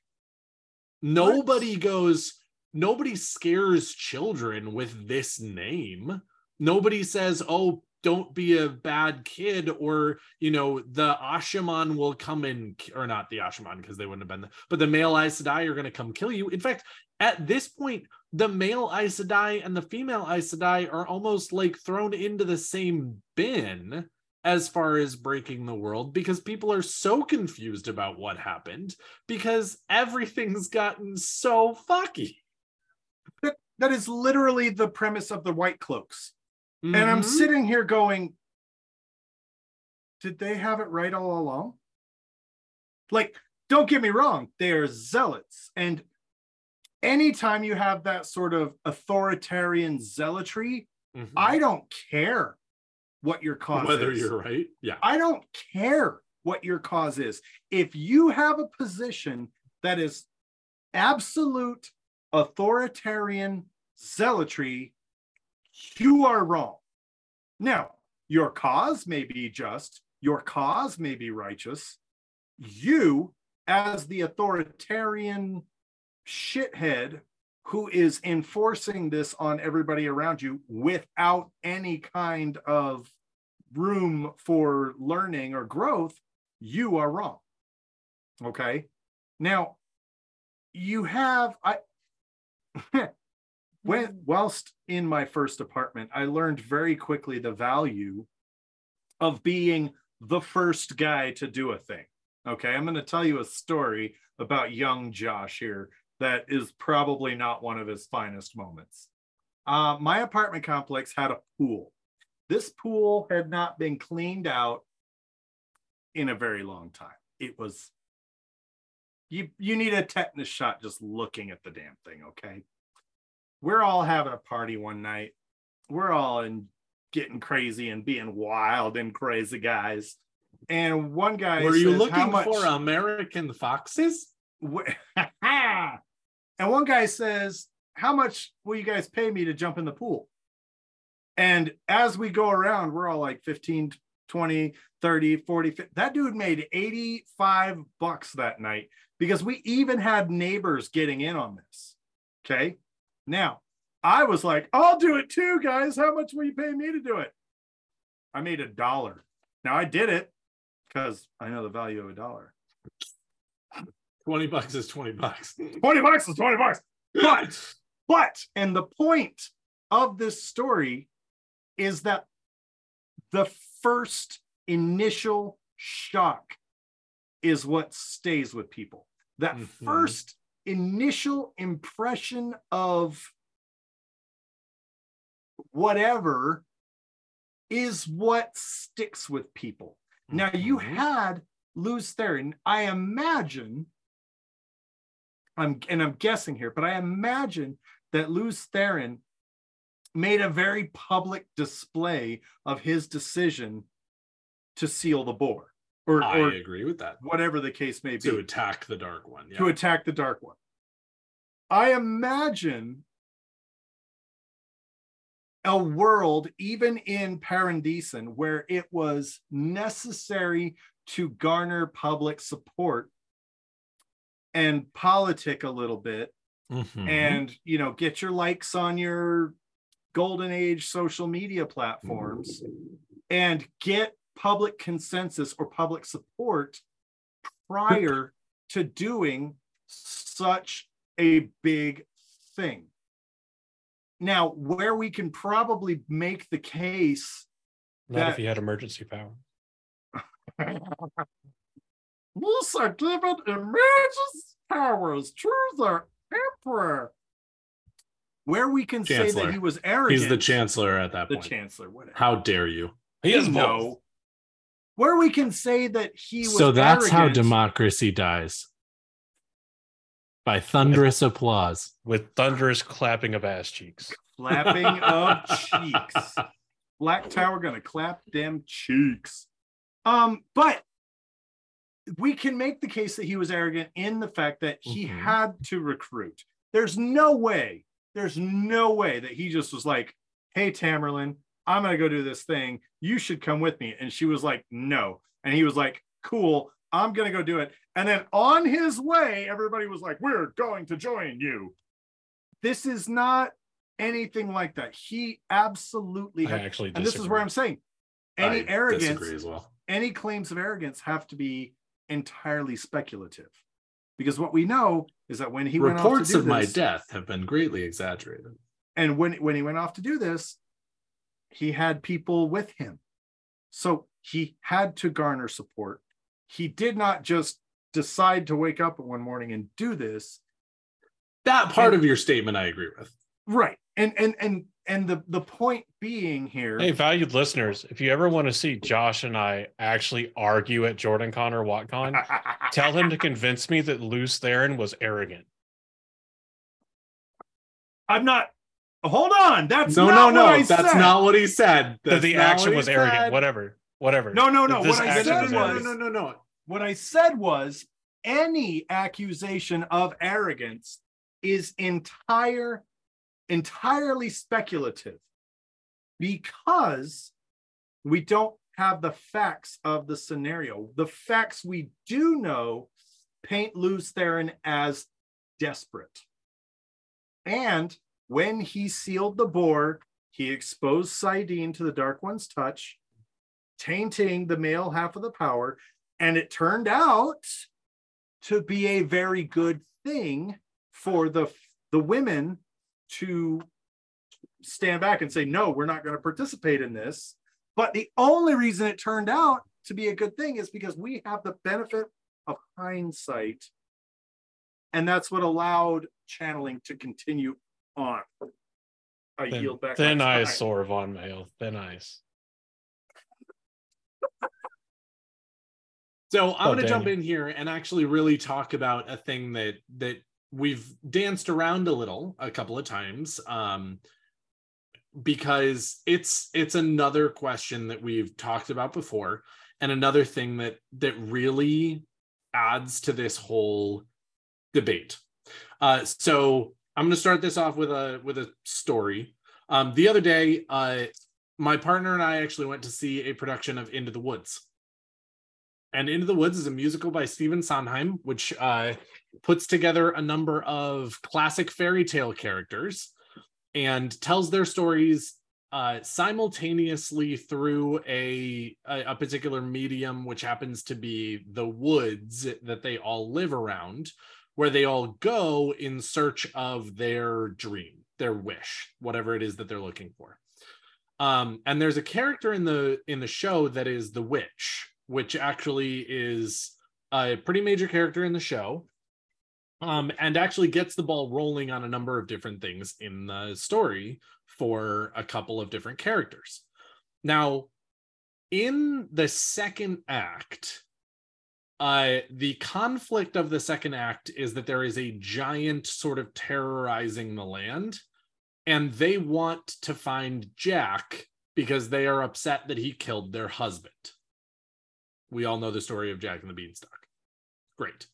Nobody goes, nobody scares children with this name. Nobody says, oh, don't be a bad kid or you know the ashaman will come in or not the ashaman because they wouldn't have been but the male Aes Sedai are going to come kill you in fact at this point the male Aes Sedai and the female Aes Sedai are almost like thrown into the same bin as far as breaking the world because people are so confused about what happened because everything's gotten so fucky that, that is literally the premise of the white cloaks Mm-hmm. And I'm sitting here going, did they have it right all along? Like, don't get me wrong, they are zealots. And anytime you have that sort of authoritarian zealotry, Mhm. I don't care what your cause is. whether is. you're right yeah I don't care what your cause is. If you have a position that is absolute authoritarian zealotry, you are wrong. Now, your cause may be just, your cause may be righteous. You, as the authoritarian shithead who is enforcing this on everybody around you without any kind of room for learning or growth, you are wrong. Okay. Now, you have, I, when whilst in my first apartment, I learned very quickly the value of being the first guy to do a thing. Okay, I'm going to tell you a story about young Josh here that is probably not one of his finest moments. Uh, my apartment complex had a pool. This pool had not been cleaned out in a very long time. It was you you need a tetanus shot just looking at the damn thing, okay? We're all having a party one night. We're all in getting crazy and being wild and crazy guys. And one guy were you says, "How looking much- for american foxes and one guy says, How much will you guys pay me to jump in the pool? And as we go around, we're all like 15, 20, 30, 40. 50. That dude made 85 bucks that night because we even had neighbors getting in on this. Okay. Now, I was like, I'll do it too, guys. How much will you pay me to do it? I made a dollar. Now I did it because I know the value of a dollar. 20 bucks is 20 bucks 20 bucks is 20 bucks. But, but, and the point of this story is that the first initial shock is what stays with people. That Mhm. first initial impression of whatever is what sticks with people. Now you Mhm. had Lews Therin. I imagine, I'm and I'm guessing here, but I imagine that Lews Therin made a very public display of his decision to seal the bore, or, I or agree with that. whatever the case may be, To attack the dark one. Yeah. to attack the dark one. I imagine a world, even in Paaran Disen, where it was necessary to garner public support and politic a little bit Mhm. and you know get your likes on your golden age social media platforms and get public consensus or public support prior to doing such a big thing now where we can probably make the case Not That- if you had emergency power. these are given emergency powers to the emperor where we can say that he was arrogant He's the chancellor at that the point. The chancellor whatever How dare you? He is no. Where we can say that he was So that's how democracy dies. By thunderous applause. with thunderous clapping of ass cheeks. clapping of cheeks. Black Tower gonna clap them cheeks. Um, but we can make the case that he was arrogant in the fact that he Mhm. had to recruit. There's no way, there's no way that he just was like, Hey Tamyrlin, I'm gonna go do this thing. You should come with me. And she was like, No. And he was like, Cool, I'm gonna go do it. And then on his way, everybody was like, We're going to join you. This is not anything like that. He absolutely had, actually and this is where. I'm saying any I arrogance, as well. any claims of arrogance have to be entirely speculative. Because what we know is that when he went off Reports to do of my death have been greatly exaggerated. and when when he went off to do this, he had people with him. So he had to garner support. He did not just decide to wake up one morning and do this. That part And- of your statement I agree with. Right. And and and and the the point being here Hey, valued listeners, if you ever want to see Josh and I actually argue at Jordan Con or WatCon, tell him to convince me that Lews Therin was arrogant. I'm not hold on. That's no, not no, what no. I That's said. not what he said. That the action was arrogant. said. Whatever. Whatever. No, no, no. This What I said was no, no, was no, no, no. what I said was any accusation of arrogance is entire entirely speculative because we don't have the facts of the scenario. The facts we do know paint Lews Therin as desperate. And when he sealed the bore, he exposed saidin to the Dark One's touch, tainting the male half of the power. And it turned out to be a very good thing for the, the women to stand back and say, no, we're not going to participate in this. But the only reason it turned out to be a good thing is because we have the benefit of hindsight. And that's what allowed channeling to continue on. I Thin, yield back. thin my ice, time. Sora Von Mail. Thin ice. So I'm Oh, going to jump in here and actually really talk about a thing that that we've danced around a little a couple of times um because it's it's another question that we've talked about before and another thing that that really adds to this whole debate. Uh so I'm going to start this off with a with a story. Um the other day uh my partner and I actually went to see a production of Into the Woods. And Into the Woods is a musical by Stephen Sondheim, which uh, puts together a number of classic fairy tale characters and tells their stories uh, simultaneously through a, a a particular medium, which happens to be the woods that they all live around, where they all go in search of their dream, their wish, whatever it is that they're looking for. Um, and there's a character in the in the show that is the witch, which actually is a pretty major character in the show. Um, and actually gets the ball rolling on a number of different things in the story for a couple of different characters. Now, in the second act, uh, the conflict of the second act is that there is a giant sort of terrorizing the land, and they want to find Jack because they are upset that he killed their husband. We all know the story of Jack and the Beanstalk. Great.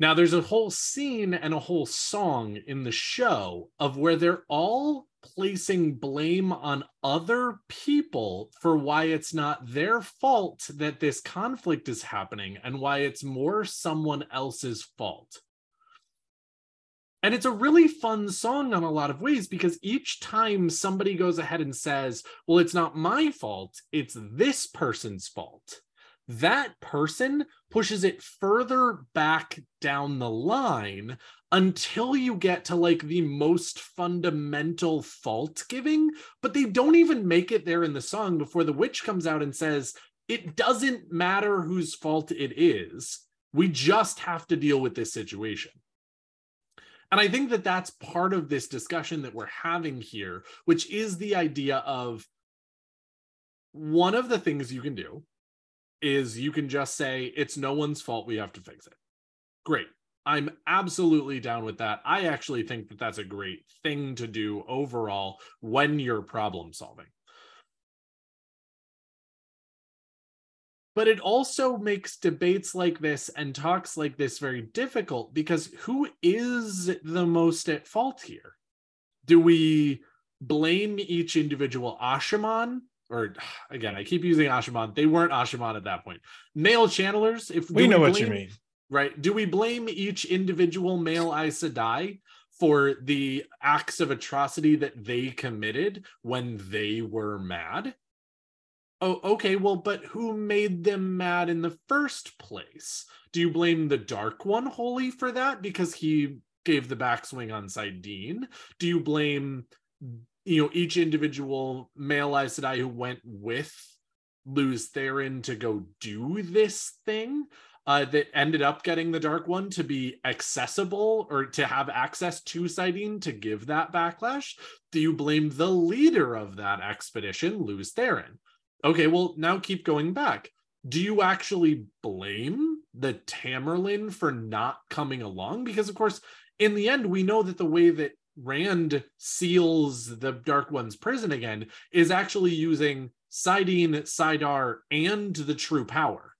Now, there's a whole scene and a whole song in the show of where they're all placing blame on other people for why it's not their fault that this conflict is happening and why it's more someone else's fault. And it's a really fun song on a lot of ways because each time somebody goes ahead and says, Well, it's not my fault, it's this person's fault that person pushes it further back down the line until you get to like the most fundamental fault giving, but they don't even make it there in the song before the witch comes out and says, It doesn't matter whose fault it is. We just have to deal with this situation. And I think that that's part of this discussion that we're having here, which is the idea of one of the things you can do is you can just say it's no one's fault we have to fix it. Great. I'm absolutely down with that. I actually think that that's a great thing to do overall when you're problem solving. But it also makes debates like this and talks like this very difficult because who is the most at fault here? Do we blame each individual ashaman or again, I keep using Ashaman. They weren't Ashaman at that point. Male channelers, if we know blame, what you mean, right? Do we blame each individual male Aes Sedai for the acts of atrocity that they committed when they were mad? Oh, okay. Well, but who made them mad in the first place? Do you blame the Dark One wholly for that because he gave the backswing on saidin? Do you blame you know each individual male Aes Sedai who went with Lews Therin to go do this thing uh, that ended up getting the Dark One to be accessible or to have access to saidin to give that backlash? Do you blame the leader of that expedition, Lews Therin? Okay, well, now keep going back. Do you actually blame the Tamyrlin for not coming along? Because, of course, in the end, we know that the way that Rand seals the Dark One's prison again is actually using saidin, saidar, and the true power.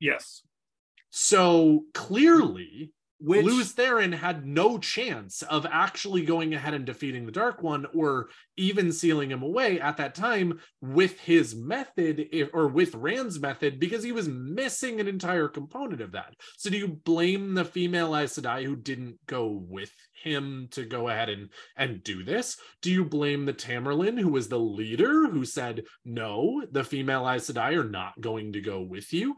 Yes. So clearly, which Lews Therin had no chance of actually going ahead and defeating the Dark One or even sealing him away at that time with his method or with Rand's method because he was missing an entire component of that. So do you blame the female Aes Sedai who didn't go with him to go ahead and, and do this? Do you blame the Tamyrlin who was the leader who said, no, the female Aes Sedai are not going to go with you?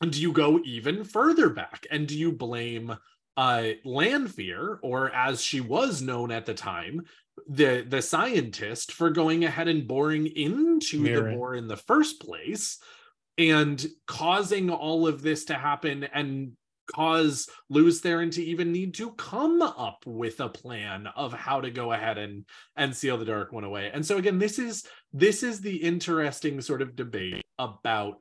And do you go even further back and do you blame uh Lanfear or as she was known at the time the the scientist for going ahead and boring into Mierin. the bore in the first place and causing all of this to happen and cause Lews Therin to even need to come up with a plan of how to go ahead and and seal the dark one away. And so again, this is this is the interesting sort of debate about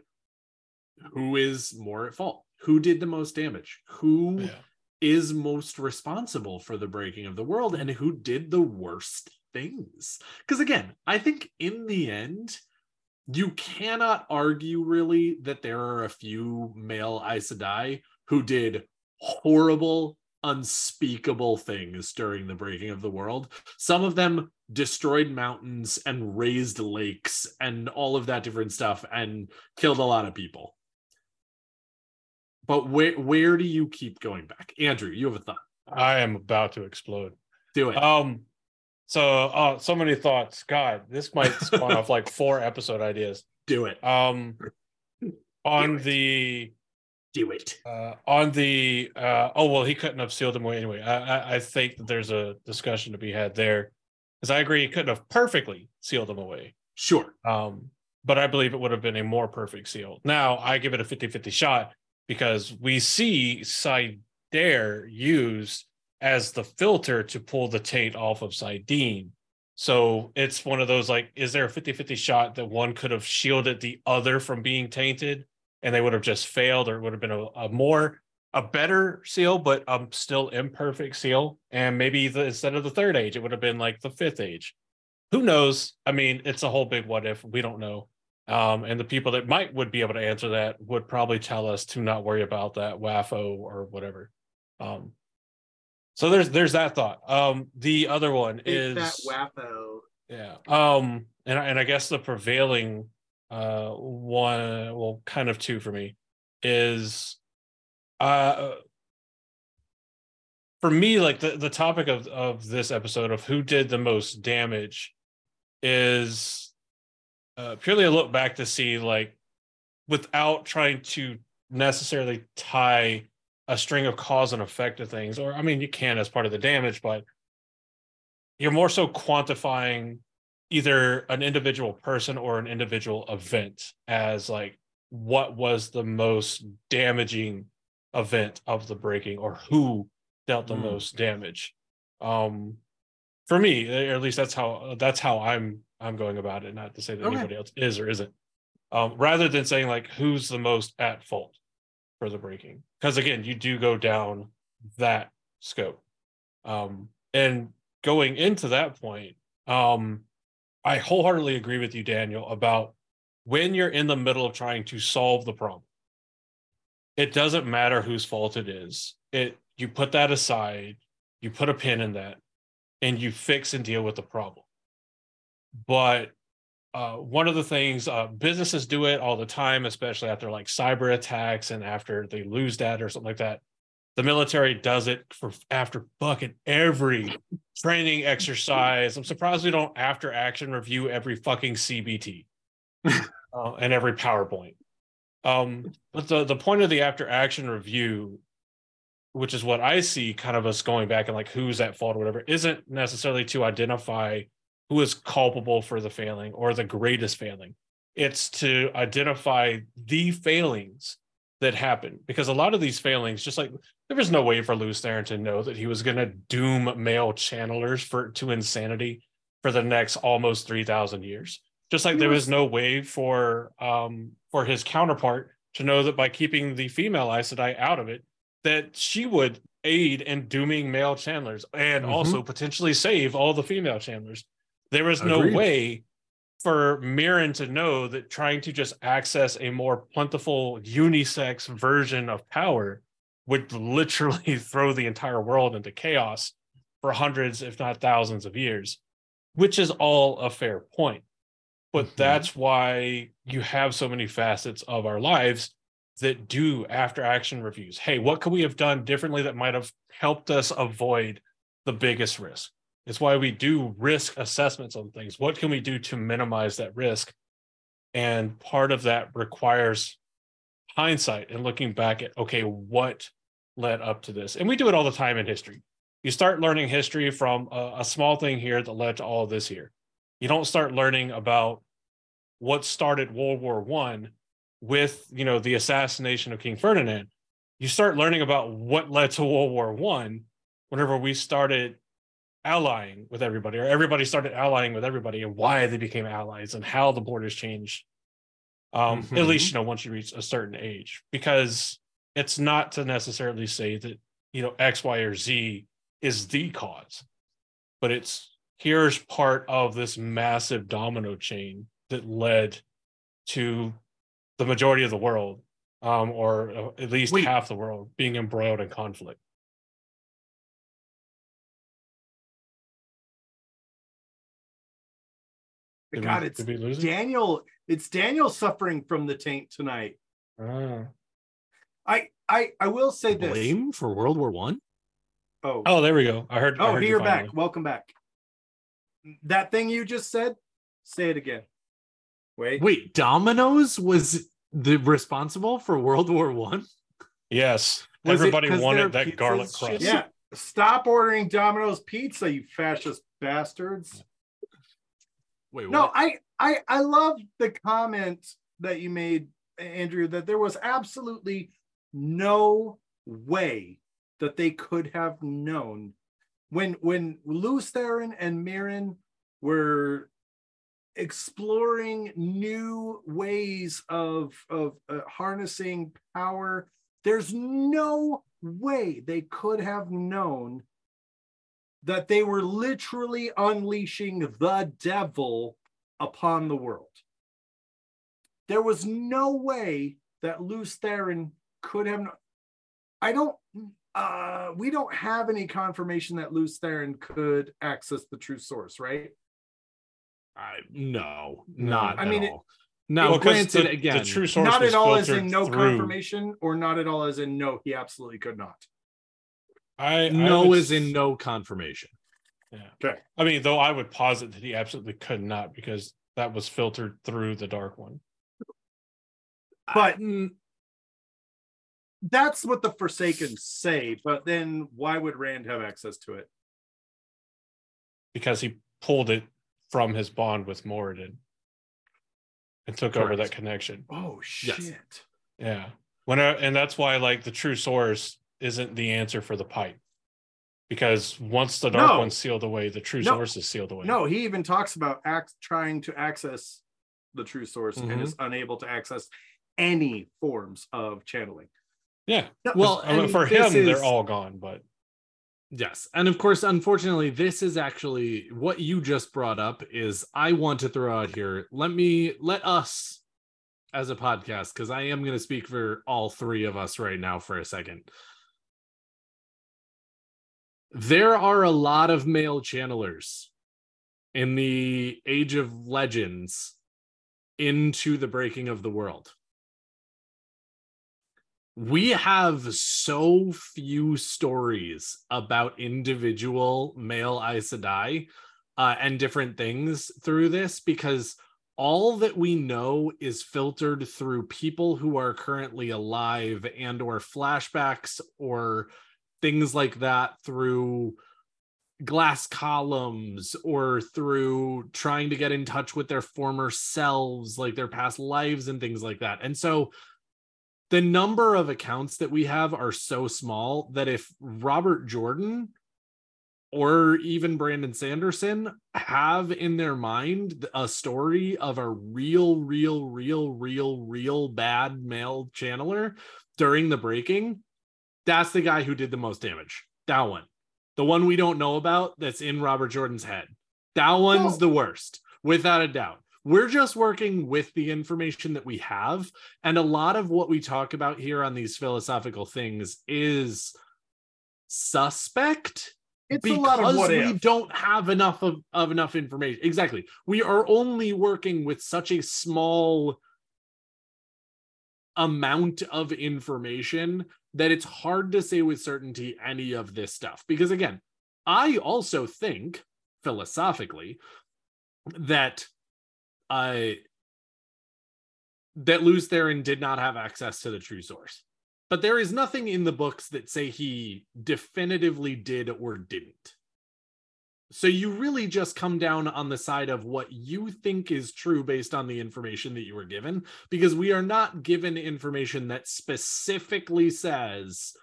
who is more at fault? Who did the most damage? Who is Yeah. most responsible for the breaking of the world? And who did the worst things? Because again i think in the end you cannot argue really that there are a few male Aes Sedai who did horrible unspeakable things during the breaking of the world. Some of them destroyed mountains and raised lakes and all of that different stuff and killed a lot of people but where where do you keep going back andrew you have a thought I am about to explode. do it Um, so uh, so many thoughts. God, this might spawn off like four episode ideas. do it Um, on it. the do it uh, on the uh, oh well, he couldn't have sealed them away anyway. I, I I think that there's a discussion to be had there, because I agree he couldn't have perfectly sealed them away. sure Um, but I believe it would have been a more perfect seal. Now I give it a 50 50 shot because we see saidar used as the filter to pull the taint off of saidin. So it's one of those like, is there a 50 50 shot that one could have shielded the other from being tainted and they would have just failed, or it would have been a, a more, a better seal, but um, still imperfect seal? And maybe the, instead of the third age, it would have been like the fifth age. Who knows? I mean, it's a whole big what if. We don't know. Um, and the people that might would be able to answer that would probably tell us to not worry about that RAFO or whatever. Um, so there's there's that thought. Um, the other one is that WAPO. yeah. Um, and I- and I guess the prevailing uh one, well, kind of two for me, is uh for me, like the the topic of of this episode of who did the most damage is uh, purely a look back to see like without trying to necessarily tie a string of cause and effect to things or i mean you can as part of the damage but you're more so quantifying either an individual person or an individual event as like what was the most damaging event of the breaking or who dealt the Hmm. most damage um for me at least that's how that's how i'm i'm going about it not to say that Okay. anybody else is or isn't. Um rather than saying like who's the most at fault for the breaking because again you do go down that scope. Um and going into that point um i wholeheartedly agree with you daniel about when you're in the middle of trying to solve the problem it doesn't matter whose fault it is. It you put that aside you put a pin in that and you fix and deal with the problem but uh, one of the things uh, businesses do it all the time, especially after like cyber attacks and after they lose data or something like that. The military does it for after fucking every training exercise. I'm surprised we don't after action review every fucking CBT uh, and every PowerPoint. Um, but the the point of the after action review, which is what I see, kind of us going back and like who's at fault or whatever, isn't necessarily to identify who is culpable for the failing or the greatest failing. It's to identify the failings that happen because a lot of these failings, just like there was no way for Lews Therin to know that he was going to doom male channelers for to insanity for the next almost three thousand years. Just like there was no way for um for his counterpart to know that by keeping the female Aes Sedai out of it, that she would aid in dooming male channelers and Mhm. also potentially save all the female channelers. There was no Agreed. way for Mierin to know that trying to just access a more plentiful unisex version of power would literally throw the entire world into chaos for hundreds, if not thousands of years, which is all a fair point. But Mhm. that's why you have so many facets of our lives that do after action reviews. Hey, what could we have done differently that might have helped us avoid the biggest risk? It's why we do risk assessments on things. What can we do to minimize that risk? And part of that requires hindsight and looking back at, okay, what led up to this? And we do it all the time in history. You start learning history from a, a small thing here that led to all this here. You don't start learning about what started World War One with you know the assassination of King Ferdinand. You start learning about what led to World War One whenever we started allying with everybody, or everybody started allying with everybody, and why they became allies and how the borders changed. Um, At Mhm. least you know once you reach a certain age, because it's not to necessarily say that you know X, Y, or Z is the cause, but it's here's part of this massive domino chain that led to the majority of the world, um, or uh, at least Wait. half the world being embroiled in conflict. Did we- God, it's did we lose it? Daniel. It's Daniel suffering from the taint tonight. Ah. I I I will say this. Blame for World War One? Oh, Oh, there we go. I heard. I oh, heard you you're back. finally. Welcome back. That thing you just said. Say it again. Wait. Wait, Domino's was the responsible for World War One? Yes, Was it wanted that garlic crust. Yeah. Stop ordering Domino's pizza, you fascist bastards. Wait, No, what? I I I love the comment that you made, Andrew, that there was absolutely no way that they could have known when when Lews Therin and Mierin were exploring new ways of of uh, harnessing power there's no way they could have known that they were literally unleashing the devil upon the world there was no way that Lews Therin could have I don't uh we don't have any confirmation that Lews Therin could access the true source, right? I, no, No. not I at mean, it- all. Now, Well, 'cause granted, the, again, the true source not at all as in no through- confirmation, or not at all as in no, he absolutely could not. I, I no would is in no confirmation. Yeah. Okay. I mean, though I would posit that he absolutely could not because that was filtered through the dark one. But- Mm, That's what the Forsaken say, but then why would Rand have access to it? because he pulled it from his bond with Moridin and took over that connection. Oh shit. Yeah. When I, and that's why like the true source isn't the answer for the pipe. Because once the dark No. one's sealed away, the true No. source is sealed away. No, he even talks about act trying to access the true source and Mhm. is unable to access any forms of channeling. Yeah. No, Well, I mean, for him, is- they're all gone, but Yes. And of course, unfortunately, this is actually what you just brought up is I want to throw out here. Let me let us as a podcast, because I am going to speak for all three of us right now for a second. There are a lot of male channelers in the age of legends into the breaking of the world. We have so few stories about individual male Aes Sedai uh, and different things through this because all that we know is filtered through people who are currently alive and or flashbacks or things like that through glass columns or through trying to get in touch with their former selves like their past lives and things like that. And so the number of accounts that we have are so small that if Robert Jordan or even Brandon Sanderson have in their mind a story of a real, real, real, real, real bad male channeler during the breaking, that's the guy who did the most damage. That one. The one we don't know about that's in Robert Jordan's head. That one's the worst, without a doubt. We're just working with the information that we have. And a lot of what we talk about here on these philosophical things is suspect It's a because lot of what we if. don't have enough of, of enough information. Exactly. We are only working with such a small amount of information that it's hard to say with certainty any of this stuff. Because again, I also think philosophically that I that Lews Therin did not have access to the true source. But there is nothing in the books that say he definitively did or didn't. So you really just come down on the side of what you think is true based on the information that you were given, because we are not given information that specifically says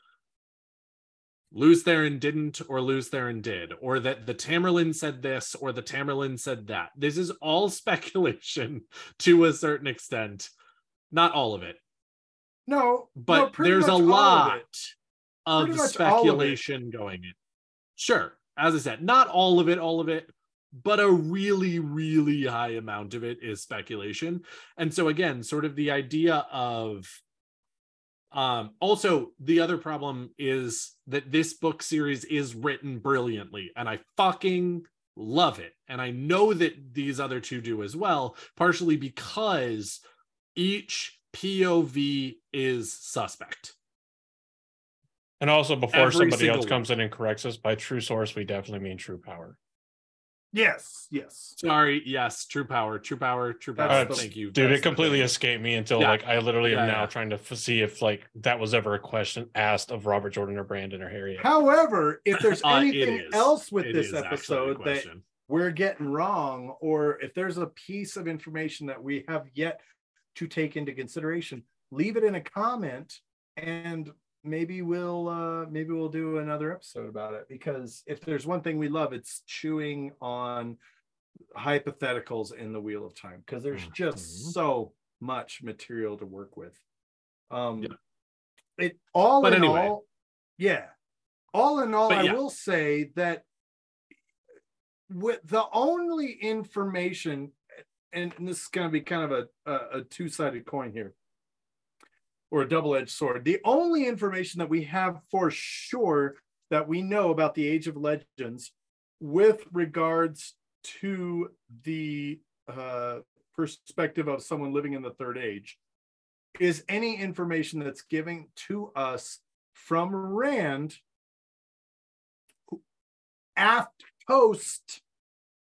Lews Therin didn't or Lews Therin did, or that the Tamyrlin said this or the Tamyrlin said that. This is all speculation to a certain extent. Not all of it, No, but no, there's a of lot of, Pretty much all of speculation going in. Sure, as I said, not all of it, all of it, but a really, really high amount of it is speculation. And so again, sort of the idea of um also the other problem is that this book series is written brilliantly and I fucking love it. And I know that these other two do as well, partially because each POV is suspect. And also before Every somebody else single comes in and corrects us by true source, we definitely mean true power. Yes, yes. Sorry, yes, true power, true power, true power. That's the- Thank you. Dude, it completely thing. escaped me until Yeah. like I literally am Yeah, now yeah. trying to f- see if like that was ever a question asked of Robert Jordan or Brandon or Harriet. However, if there's Uh, anything else with It this is actually a episode that we're getting wrong, or if there's a piece of information that we have yet to take into consideration, leave it in a comment and maybe we'll uh maybe we'll do another episode about it because if there's one thing we love it's chewing on hypotheticals in the wheel of time because there's just Mhm. so much material to work with um Yeah. it all But in anyway. all yeah all in all i will say that with the only information and this is going to be kind of a, a, a two-sided coin here or a double-edged sword. The only information that we have for sure that we know about the age of legends with regards to the uh, perspective of someone living in the third age is any information that's given to us from rand after post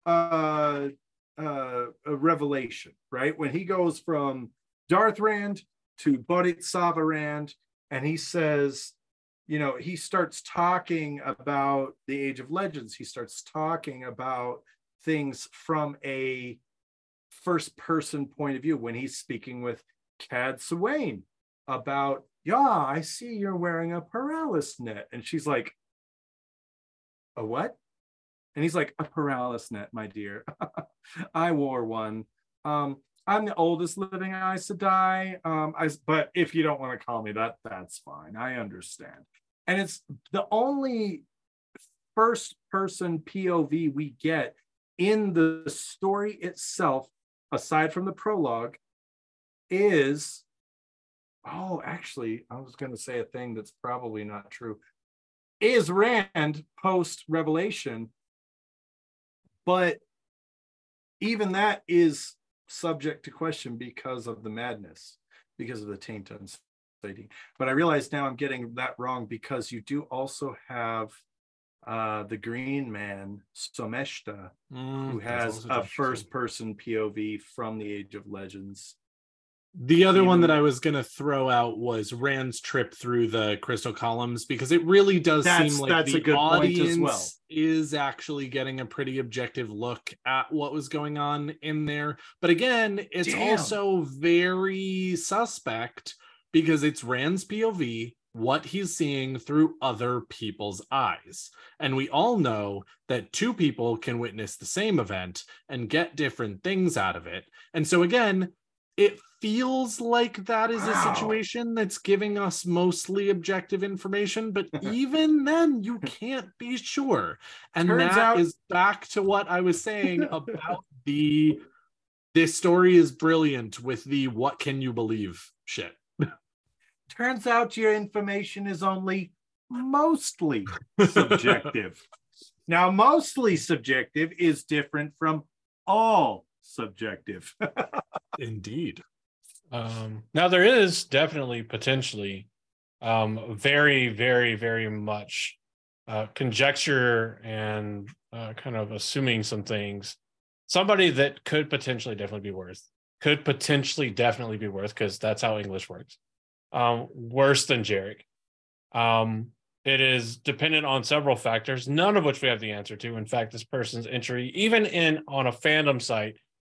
uh uh revelation right? When he goes from darth rand to rand and he says you know he starts talking about the age of legends. He starts talking about things from a first person point of view when he's speaking with Cadsuane about yeah i see you're wearing a paralysis net. And she's like a what? And he's like a paralysis net my dear. I wore one. Um i'm the oldest living Aes Sedai. um i but if you don't want to call me that that's fine. I understand. And it's the only first person pov we get in the story itself aside from the prologue is oh actually i was going to say a thing that's probably not true. Is rand post revelation but even that is subject to question because of the madness because of the taint unsightly but i realize now i'm getting that wrong because you do also have uh the green man someshta Mm, who has a first person pov from the age of legends The other one that I was gonna throw out was Rand's trip through the crystal columns because it really does That's- seem like that's the a good point as audience well. is actually getting a pretty objective look at what was going on in there. But again, it's Damn. also very suspect because it's Rand's POV, what he's seeing through other people's eyes. And we all know that two people can witness the same event and get different things out of it. And so again, it feels like that is Wow. a situation that's giving us mostly objective information, but even then, you can't be sure. And Turns that is out- back to what I was saying about the this story is brilliant with the what can you believe shit. turns out your information is only mostly subjective now mostly subjective is different from all subjective Indeed. Um, now there is definitely potentially um, very, very, very much uh, conjecture and uh, kind of assuming some things. Somebody that could potentially definitely be worth, could potentially definitely be worth, because that's how English works. Um, worse than Jarik. Um, it is dependent on several factors, none of which we have the answer to. In fact, this person's entry, even in on a fandom site,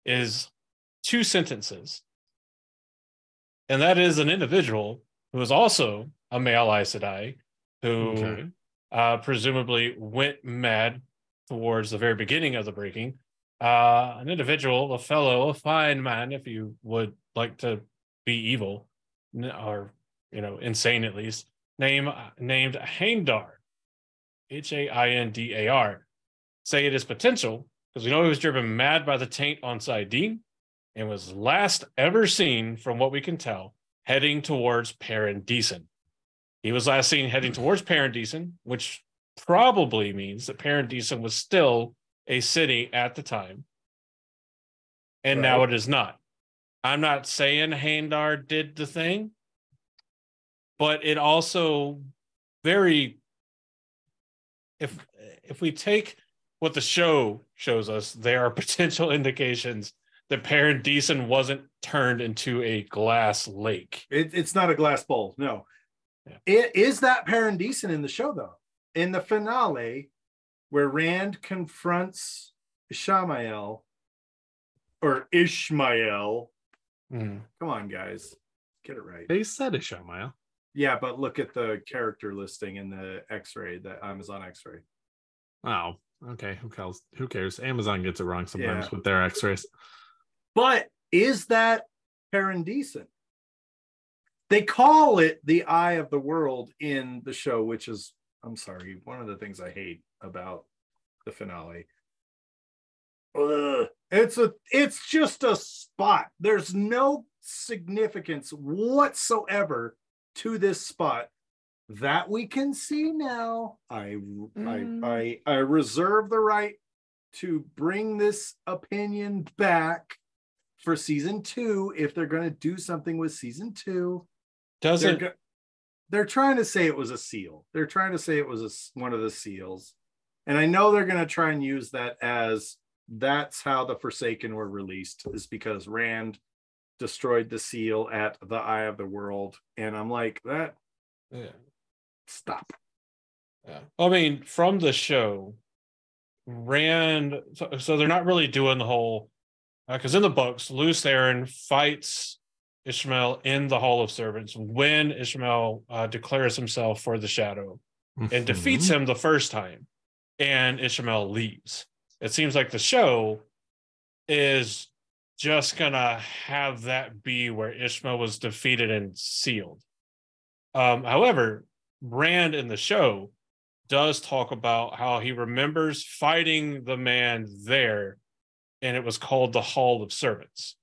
is two sentences and that is an individual who is also a male Aes Sedai, who Okay. uh, presumably went mad towards the very beginning of the breaking. Uh, an individual, a fellow, a fine man, if you would like to be evil, or you know, insane at least, name named Haindar, H A I N D A R. Say it is potential because we know he was driven mad by the taint on Saidin and was last ever seen, from what we can tell, heading towards Paaran Disen. He was last seen heading towards Paaran Disen, which probably means that Paaran Disen was still a city at the time. And now it is not. I'm not saying Handar did the thing, but it also very if if we take what the show shows us, there are potential indications that Paaran Disen wasn't turned into a glass lake. It, it's not a glass bowl. No. Yeah. It is that Paaran Disen in the show though. In the finale, where Rand confronts Ishmael or Ishmael. Mhm. Come on, guys, get it right. They said Ishmael. Yeah, but look at the character listing in the X-ray, the Amazon X-ray. Oh, okay. Who cares? Who cares? Amazon gets it wrong sometimes Yeah. with their X-rays. But is that Paaran Disen? They call it the eye of the world in the show, which is, I'm sorry, one of the things I hate about the finale. Ugh. It's a, it's just a spot. There's no significance whatsoever to this spot that we can see now. I, Mm. I, I, I reserve the right to bring this opinion back for season two if they're going to do something with season two. They're, Doesn't go- they're trying to say it was a seal. They're trying to say it was a s one of the seals. And I know they're going to try and use that as that's how the Forsaken were released, is because Rand destroyed the seal at the Eye of the World. And I'm like, that yeah. Stop. Yeah. I mean, from the show, Rand. So, so they're not really doing the whole, because in the books, Lews Therin fights Ishmael in the Hall of Servants when Ishmael uh, declares himself for the Shadow and defeats him the first time, and Ishmael leaves. It seems like the show is just gonna have that be where Ishmael was defeated and sealed. Um, however, Rand in the show does talk about how he remembers fighting the man there, and it was called the Hall of Servants.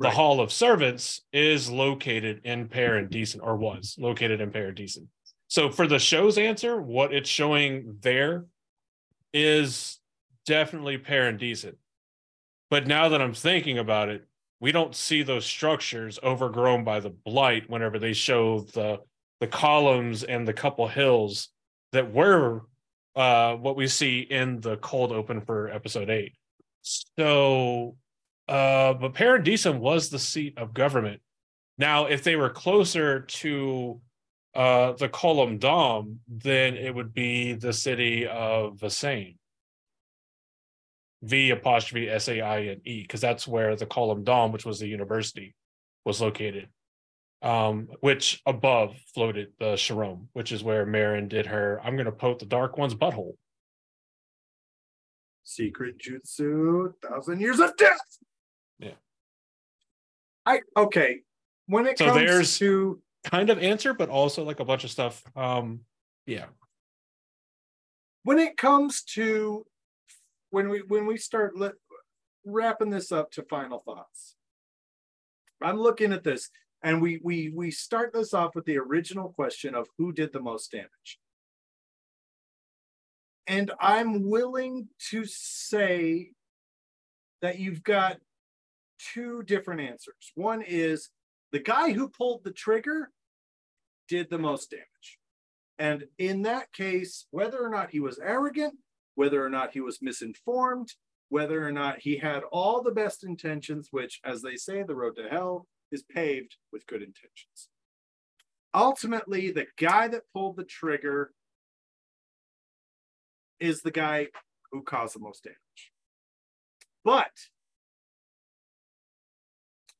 The Hall of Servants is located in Paaran Disen, or was located in Paaran Disen. So for the show's answer, what it's showing there is definitely Paaran Disen. But now that I'm thinking about it, we don't see those structures overgrown by the blight whenever they show the the columns and the couple hills that were uh what we see in the cold open for episode 8 so uh but Paaran Disen was the seat of government. Now if they were closer to uh the Collam Daan then it would be the city of V'saine. v apostrophe s-a-i-n-e because that's where the Collam Daan which was the university was located um, which above floated the Sharom, which is where Mierin did her. I'm going to poke the Dark One's butthole. Secret Jutsu, Thousand Years of Death. Yeah. I okay. When it So comes there's- to Kind of answer, but also like a bunch of stuff. Um, yeah, when it comes to when we when we start let, wrapping this up to final thoughts i'm looking at this and we we we start this off with the original question of who did the most damage. And i'm willing to say that you've got two different answers. One is the guy who pulled the trigger did the most damage. And in that case, whether or not he was arrogant, whether or not he was misinformed, whether or not he had all the best intentions, which, as they say, the road to hell is paved with good intentions. Ultimately, the guy that pulled the trigger is the guy who caused the most damage. But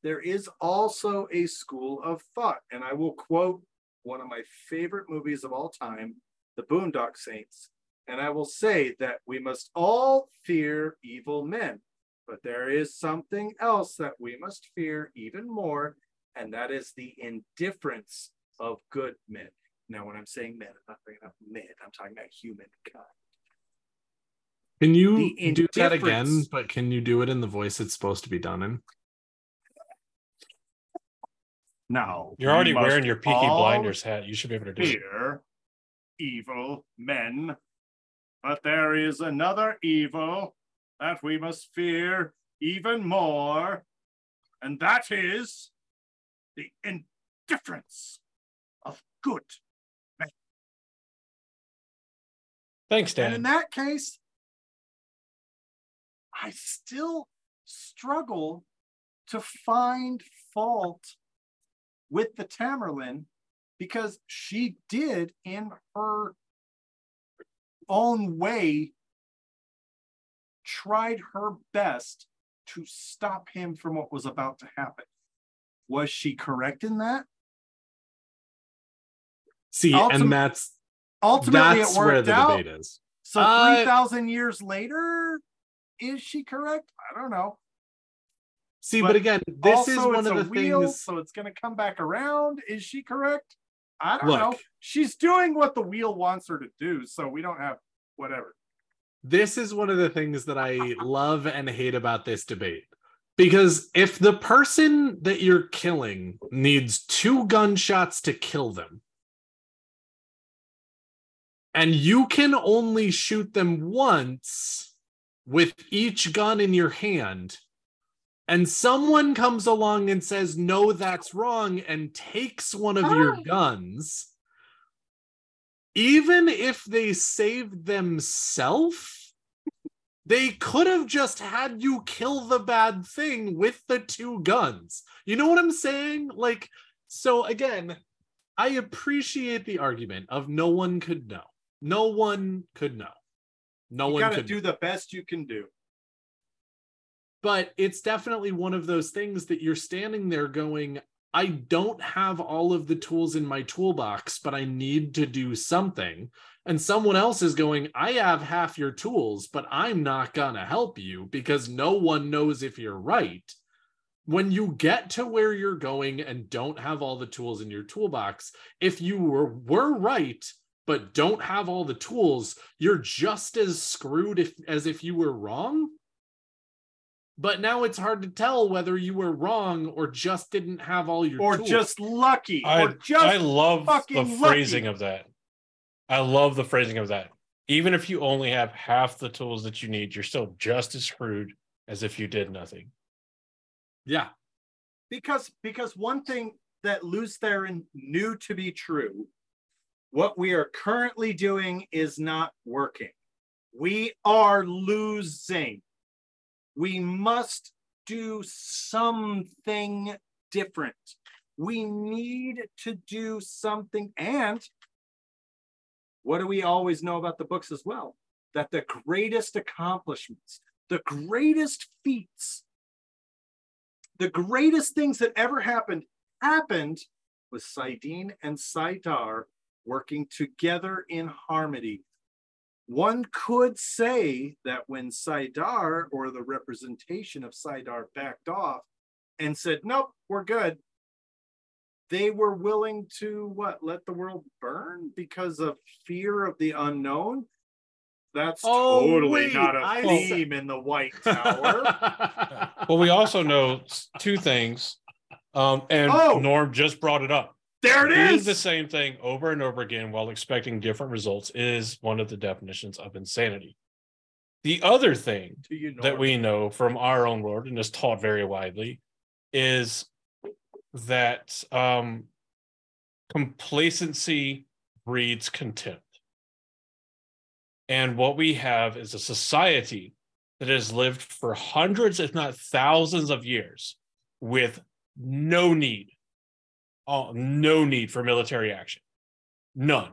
there is also a school of thought, and I will quote one of my favorite movies of all time, The Boondock Saints. And I will say that we must all fear evil men, but there is something else that we must fear even more, and that is the indifference of good men. Now, when I'm saying men, I'm not bringing up men, I'm talking about humankind. Can you do that again? But can you do it in the voice it's supposed to be done in? Now, you're already wearing your Peaky Blinders hat. You should be able to do it. evil men, but there is another evil that we must fear even more, and that is the indifference of good. Thanks, Dan. And in that case, I still struggle to find fault with the Tamyrlin because she did, in her own way, tried her best to stop him from what was about to happen. Was she correct in that? See, Ultim- and that's Ultimately, that's it worked where the out. debate is. So Uh, three thousand years later, is she correct? I don't know. See, But but, again, this is one of the wheel, things. so it's going to come back around. Is she correct? I don't Look. know. She's doing what the wheel wants her to do, so we don't have whatever. This is one of the things that I love and hate about this debate. Because if the person that you're killing needs two gunshots to kill them, and you can only shoot them once with each gun in your hand, and someone comes along and says, No, that's wrong, and takes one of your Ah. guns, even if they saved themselves, they could have just had you kill the bad thing with the two guns. You know what I'm saying? Like, so again, I appreciate the argument of no one could know. No one could know. No you one got to could do the best you can do. but it's definitely one of those things that you're standing there going i don't have all of the tools in my toolbox but i need to do something. And someone else is going i have half your tools but i'm not going to help you because no one knows if you're right. When you get to where you're going and don't have all the tools in your toolbox if you were, were right but don't have all the tools you're just as screwed if, as if you were wrong but now it's hard to tell whether you were wrong or just didn't have all your Or tools. just lucky. I, or just I love the phrasing lucky. of that. I love the phrasing of that. Even if you only have half the tools that you need, you're still just as screwed as if you did nothing. yeah because because one thing that Lews Therin knew to be true, what we are currently doing is not working. We are losing. We must do something different. We need to do something. And what do we always know about the books as well? That the greatest accomplishments, the greatest feats, the greatest things that ever happened happened with Saidin and Saidar working together in harmony. One could say that when Saidar or the representation of Saidar backed off and said, Nope, we're good, they were willing to what let the world burn because of fear of the unknown. That's Oh, totally wait, not a I theme in the White Tower. Well, we also know two things. Um, and Oh! Norm just brought it up. There it Doing is. the same thing over and over again while expecting different results is one of the definitions of insanity. The other thing you, that we know from our own world and is taught very widely is that um, complacency breeds contempt. And what we have is a society that has lived for hundreds, if not thousands of years with no need, oh, no need for military action. None.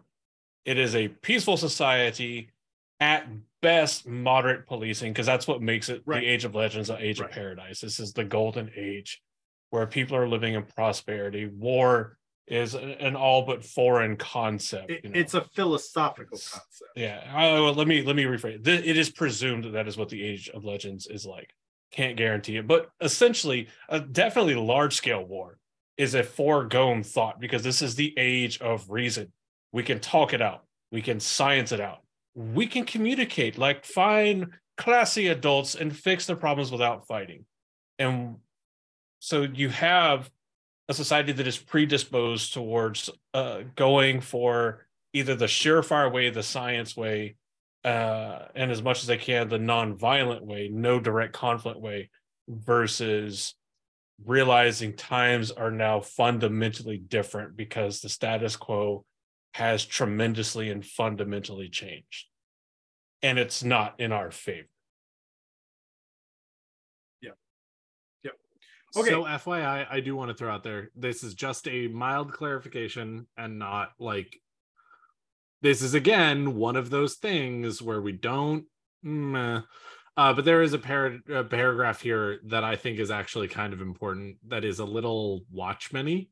It is a peaceful society, at best, moderate policing, because that's what makes it Right. the Age of Legends, the Age Right. of Paradise. This is the golden age where people are living in prosperity. War is an all but foreign concept. It- you know? it's a philosophical concept. Yeah. Oh, well, let me let me rephrase. Th- It is presumed that that is what the Age of Legends is like. Can't guarantee it, but essentially, a definitely large scale war is a foregone thought because this is the age of reason. We can talk it out. We can science it out. We can communicate like fine, classy adults and fix the problems without fighting. And so you have a society that is predisposed towards uh, going for either the surefire way, the science way, uh, and as much as they can, the non-violent way, no direct conflict way, versus realizing times are now fundamentally different because the status quo has tremendously and fundamentally changed. And it's not in our favor. Yep. Yep. Okay. So FYI, I do want to throw out there this is just a mild clarification and not like this is again one of those things where we don't meh. Uh, but there is a, par- a paragraph here that I think is actually kind of important that is a little watchmany.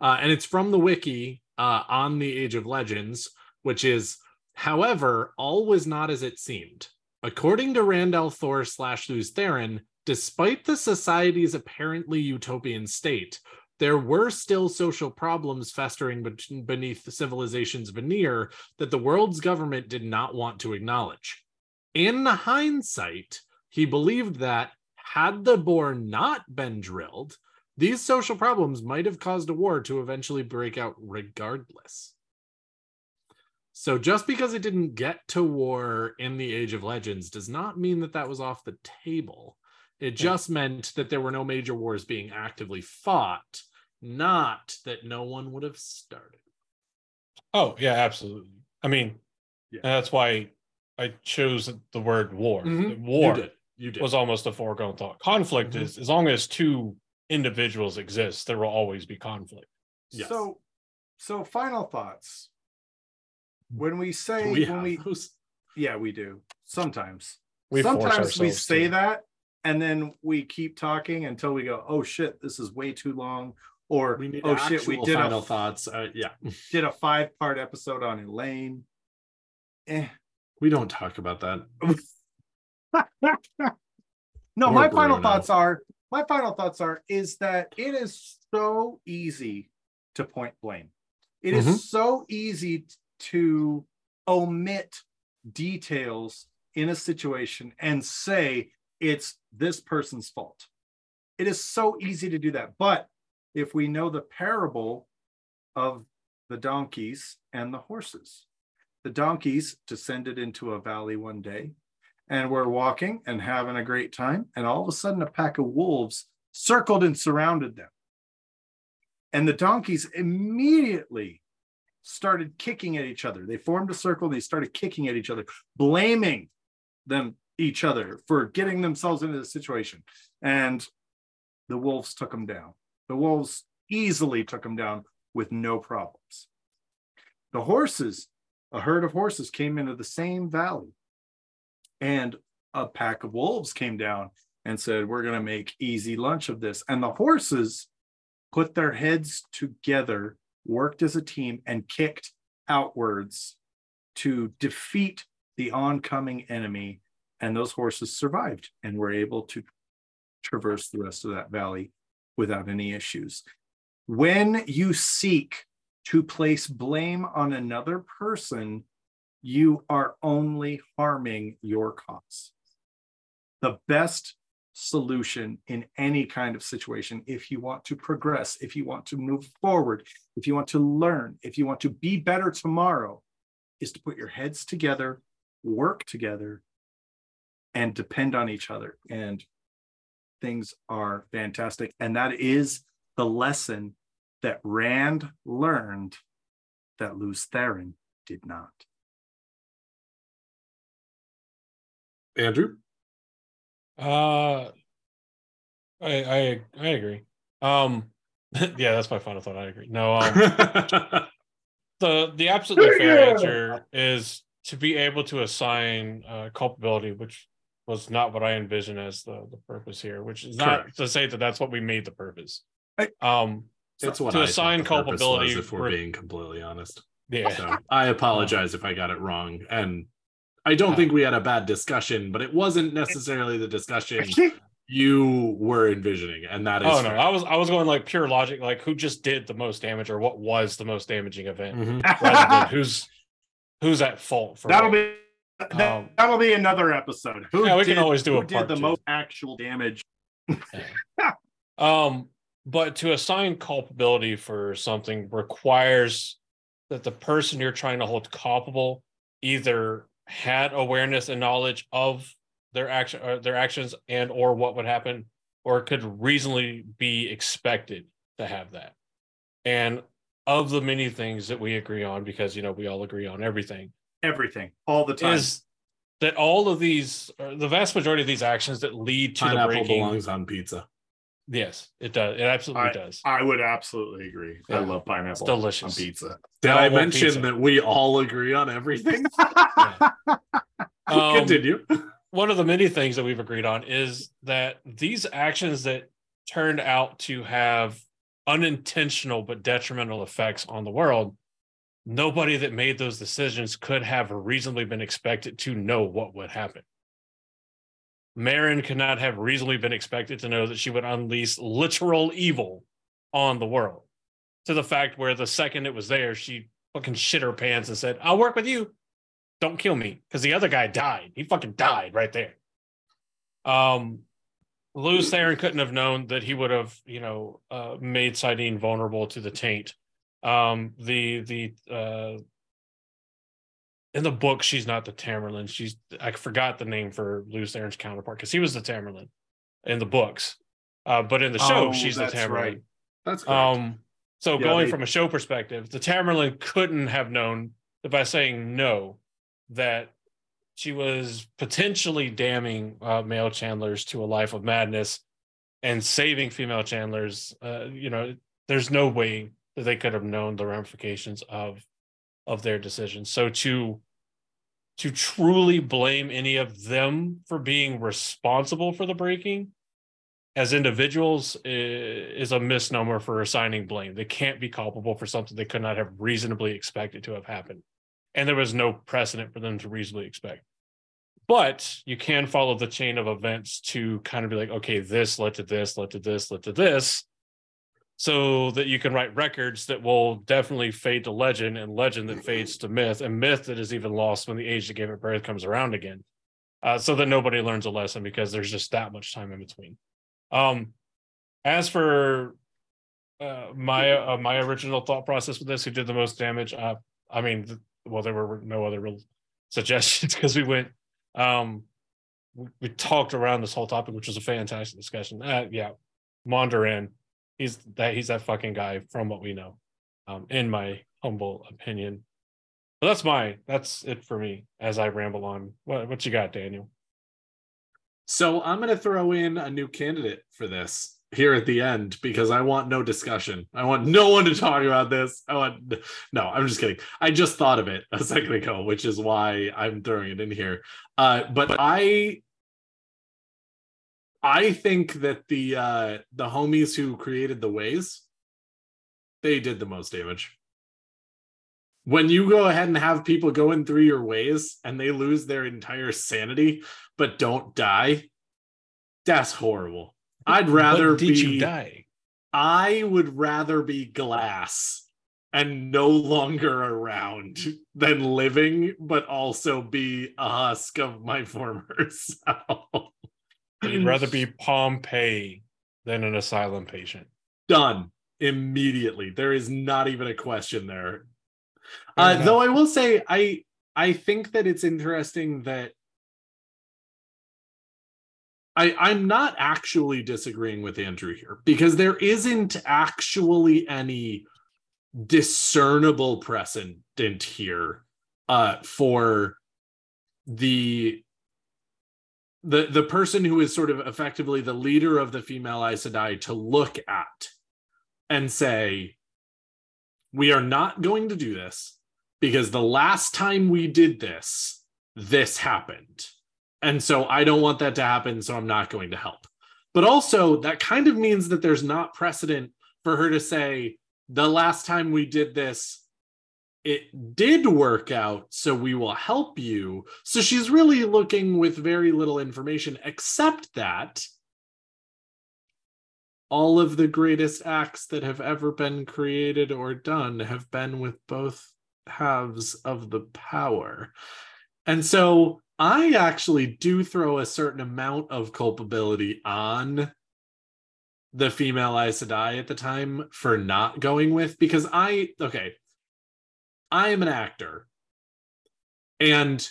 Uh, and it's from the wiki uh, on the Age of Legends, which is, however, all was not as it seemed. According to Rand al'Thor slash Lews Therin, despite the society's apparently utopian state, there were still social problems festering be- beneath the civilization's veneer that the world's government did not want to acknowledge. In hindsight, he believed that had the bore not been drilled, these social problems might have caused a war to eventually break out regardless. So just because it didn't get to war in the Age of Legends does not mean that that was off the table. It just meant that there were no major wars being actively fought, not that no one would have started. Oh yeah, absolutely. I mean, Yeah. that's why I chose the word war. Mhm. War You did. You did. was almost a foregone thought. Conflict Mhm. is as long as two individuals exist, there will always be conflict. Yes. So, so final thoughts. When we say we when we those? yeah we do sometimes We sometimes we say to. that and then we keep talking until we go oh shit this is way too long or We need oh shit we did final a thoughts. Uh, yeah, did a five part episode on Elayne. Eh. We don't talk about that. no, Or my final thoughts are my final thoughts are is that it is so easy to point blame. It is Mhm. so easy to omit details in a situation and say it's this person's fault. It is so easy to do that. But if we know the parable of the donkeys and the horses, the donkeys descended into a valley one day and were walking and having a great time. And all of a sudden, a pack of wolves circled and surrounded them. And the donkeys immediately started kicking at each other. They formed a circle, they started kicking at each other, blaming them each other for getting themselves into the situation. And the wolves took them down. The wolves easily took them down with no problems. The horses, a herd of horses came into the same valley and a pack of wolves came down and said, We're going to make easy lunch of this. And the horses put their heads together, worked as a team, and kicked outwards to defeat the oncoming enemy. And those horses survived and were able to traverse the rest of that valley without any issues. When you seek to place blame on another person, you are only harming your cause. The best solution in any kind of situation, if you want to progress, if you want to move forward, if you want to learn, if you want to be better tomorrow, is to put your heads together, work together, and depend on each other. And things are fantastic. And that is the lesson that Rand learned that Lews Therin did not. Andrew, Uh, I I I agree. Um, yeah, that's my final thought. I agree. No, um, the the absolutely fair Yeah. answer is to be able to assign uh, culpability, which was not what I envisioned as the the purpose here. Which is not Correct. to say that that's what we made the purpose. I- Um, it's what to I assign the culpability was, if we're re- being completely honest. yeah, So I apologize if I got it wrong, and I don't Uh, think we had a bad discussion, but it wasn't necessarily the discussion you were envisioning, and that is. Oh no, fair. I was I was going like pure logic, like who just did the most damage or what was the most damaging event, Mhm. rather than who's who's at fault for That'll what. be that, Um, that'll be another episode. Who Yeah, we can did- always do who a did the two. most actual damage. Um, but to assign culpability for something requires that the person you're trying to hold culpable either had awareness and knowledge of their action or their actions and or what would happen or could reasonably be expected to have that and of the many things that we agree on because you know we all agree on everything Everything, all the time. is that all of these or the vast majority of these actions that lead to the Pineapple breaking belongs on pizza. Yes it does it absolutely does I would absolutely agree. Yeah. I love pineapple It's delicious. on pizza. Did I I mention pizza. that we all agree on everything? Um, Continue. one of the many things that we've agreed on is that these actions that turned out to have unintentional but detrimental effects on the world nobody that made those decisions could have reasonably been expected to know what would happen. Mierin could not have reasonably been expected to know that she would unleash literal evil on the world. To the fact where the second it was there, she fucking shit her pants and said, I'll work with you. Don't kill me. Because the other guy died. He fucking died right there. Um Lews Therin couldn't have known that he would have, you know, uh, made saidin vulnerable to the taint. Um, the the uh, in the book, she's not the Tamyrlin. She's I forgot the name for Lews Therin's counterpart because he was the Tamyrlin in the books. Uh, but in the show, Oh, she's the that's Tamyrlin. right. That's correct. Um, so Yeah, going they- from a show perspective, the Tamerlane couldn't have known that by saying no, that she was potentially damning uh, male channelers to a life of madness and saving female channelers. Uh, you know, there's no way that they could have known the ramifications of of their decisions. So to to truly blame any of them for being responsible for the breaking as individuals is a misnomer for assigning blame. They can't be culpable for something they could not have reasonably expected to have happened. And there was no precedent for them to reasonably expect. But you can follow the chain of events to kind of be like, okay, this led to this, led to this, led to this, so that you can write records that will definitely fade to legend and legend that fades to myth and myth that is even lost when the age that gave it birth comes around again. Uh, so that nobody learns a lesson because there's just that much time in between. Um, as for uh, my uh, my original thought process with this, who did the most damage? Uh, I mean, th- well, there were no other real suggestions because we went, um, we, we talked around this whole topic, which was a fantastic discussion. Uh, yeah, Mondoran, he's that he's that fucking guy from what we know, um, in my humble opinion. But that's my that's it for me as I ramble on. What what you got, Daniel? So I'm going to throw in a new candidate for this here at the end because I want no discussion. I want no one to talk about this. I want no, I'm just kidding. I just thought of it a second ago, which is why I'm throwing it in here. Uh, but I I think that the uh the homies who created the ways they did the most damage. When you go ahead and have people going through your ways and they lose their entire sanity but don't die, that's horrible. I'd rather What did be you die? I would rather be glass and no longer around than living, but also be a husk of my former self. You'd rather be Pompeii than an asylum patient. done immediately. There is not even a question there. Uh, though I will say, I I think that it's interesting that I I'm not actually disagreeing with Andrew here because there isn't actually any discernible precedent here uh, for the the the person who is sort of effectively the leader of the female Aes Sedai to look at and say, we are not going to do this because the last time we did this, this happened. And so I don't want that to happen, so I'm not going to help. But also, that kind of means that there's not precedent for her to say, the last time we did this, it did work out, so we will help you. So she's really looking with very little information, except that all of the greatest acts that have ever been created or done have been with both halves of the power. And so I actually do throw a certain amount of culpability on the female Aes Sedai at the time for not going with because I okay, I am an actor, and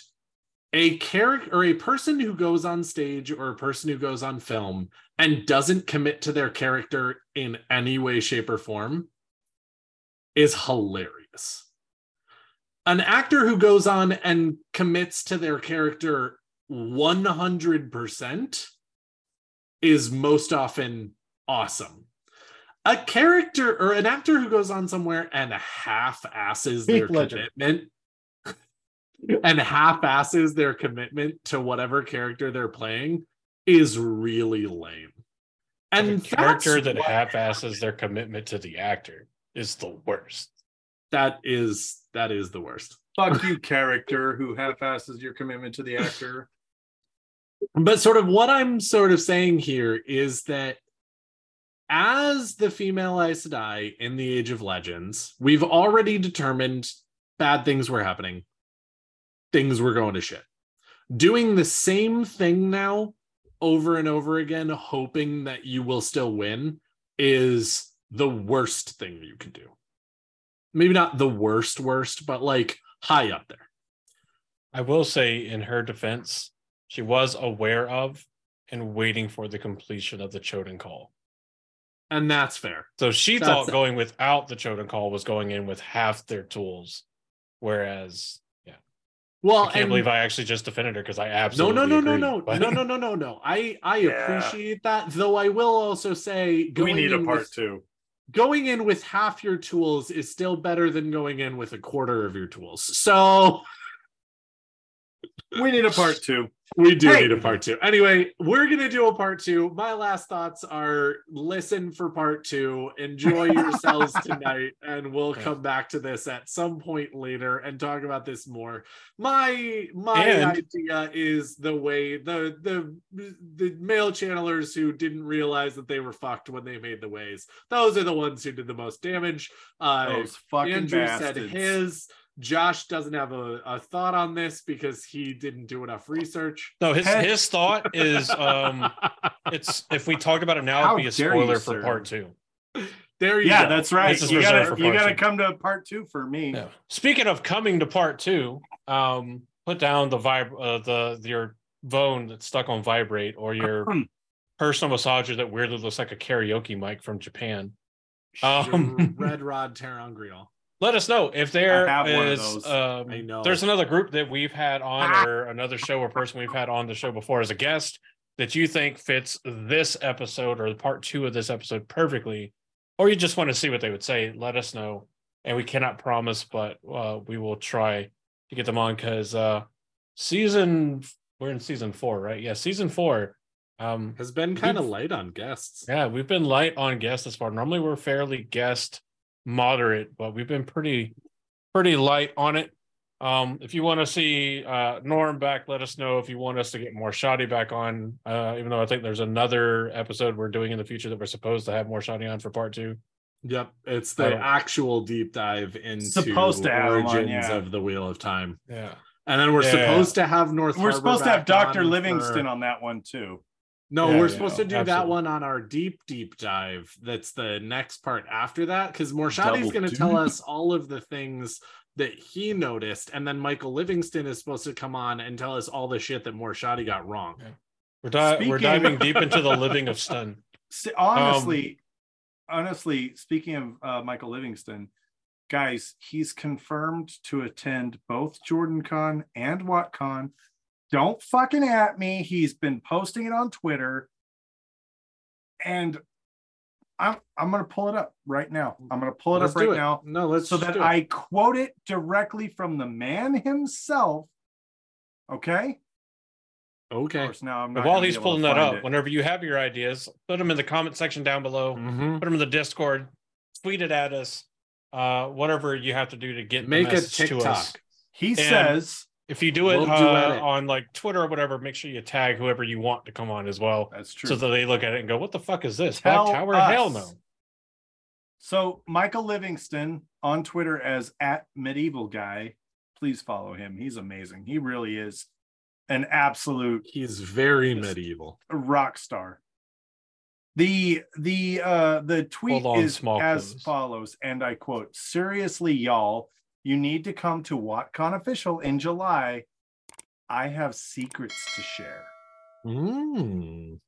a character or a person who goes on stage or a person who goes on film and doesn't commit to their character in any way, shape, or form is hilarious. An actor who goes on and commits to their character 100% is most often awesome. A character or an actor who goes on somewhere and half asses their Ledger. commitment and half asses their commitment to whatever character they're playing is really lame. And And a character that what- half-asses their commitment to the actor is the worst. that is That is the worst. Fuck you, character who half-asses your commitment to the actor. But sort of what I'm sort of saying here is that as the female Aes Sedai in the Age of Legends, we've already determined bad things were happening. Things were going to shit. Doing the same thing now over and over again, hoping that you will still win, is the worst thing you can do. Maybe not the worst, worst, but like high up there. I will say, in her defense, she was aware of and waiting for the completion of the Choedan Kal. And that's fair. So she That's- thought going without the Choedan Kal was going in with half their tools. Whereas, yeah, Well, I can't and- believe I actually just defended her because I absolutely no, no, no, agree, no, but- no, no, no, no, no. I I Yeah. appreciate that, though. I will also say we need a part with- two. going in with half your tools is still better than going in with a quarter of your tools. So We need a part two. we do Hey! need a part two. Anyway, we're gonna do a part two. My last thoughts are listen for part two. Enjoy yourselves tonight, and we'll come back to this at some point later and talk about this more. My my And- idea is the way the the the male channelers who didn't realize that they were fucked when they made the ways. Those are the ones who did the most damage. Uh, Those fucking Andrew said bastards. his. Josh doesn't have a, a thought on this because he didn't do enough research. No, his Head- his thought is um it's if we talk about it now, it'd be a dare you, spoiler for sir. part two. there you go. Yeah, go. that's right. This You gotta, you gotta two. come to part two for me. Yeah. Speaking of coming to part two, um, put down the vib uh, the your phone that's stuck on vibrate or your personal massager that weirdly looks like a karaoke mic from Japan. Um, Red Rod ter'angreal. Let us know if there I have one of is. those. Um, There's another group that we've had on, Ah. or another show or person we've had on the show before as a guest that you think fits this episode or part two of this episode perfectly, or you just want to see what they would say. Let us know, and we cannot promise, but uh, we will try to get them on because uh, season we're in season four, right? Yeah, season four. Um, Has been kind of light on guests. yeah, we've been light on guests this far. Normally we're fairly guest moderate, but we've been pretty pretty light on it. Um, if you want to see uh Norm back, let us know if you want us to get more shoddy back on. Uh, even though I think there's another episode we're doing in the future that we're supposed to have more shoddy on for part two. Yep, it's the don't- actual deep dive into Supposed to have 'em on, origins yeah. of the Wheel of Time, Yeah. and then we're Yeah. supposed to have North. We're Harbor supposed to have Dr. Livingston for- on that one too. No, Yeah, we're yeah, supposed to do that one on our deep, deep dive. That's the next part after that, because Morshadi's Double going to tell us all of the things that he noticed, and then Michael Livingston is supposed to come on and tell us all the shit that Morshadi got wrong. We're, di- we're diving deep into the living of stun. S- honestly, honestly, speaking of uh, Michael Livingston, guys, he's confirmed to attend both Jordan Con and WoTCon. Don't fucking at me. He's been posting it on Twitter. And I'm I'm gonna pull it up right now. I'm gonna pull it Let's up right it. now No, let's so that. I quote it directly from the man himself. Okay. Of okay. course, now I'm not while gonna he's pulling that up, it. whenever you have your ideas, put them in the comment section down below. Mhm. put them in the Discord, tweet it at us, uh, whatever you have to do to get the Make a message to us. TikTok. he says If you do it We'll do uh, edit. on like Twitter or whatever, make sure you tag whoever you want to come on as well, that's true. so that they look at it and go, "What the fuck is this? Tell Black Tower? us. Hell no!" So Michael Livingston on Twitter as at medieval guy. Please follow him. He's amazing. He really is an absolute He's very medieval. rock star. The the uh the tweet on, is small as clues. follows, and I quote: "Seriously, y'all, you need to come to WoTCon official in July. I have secrets to share. Mm.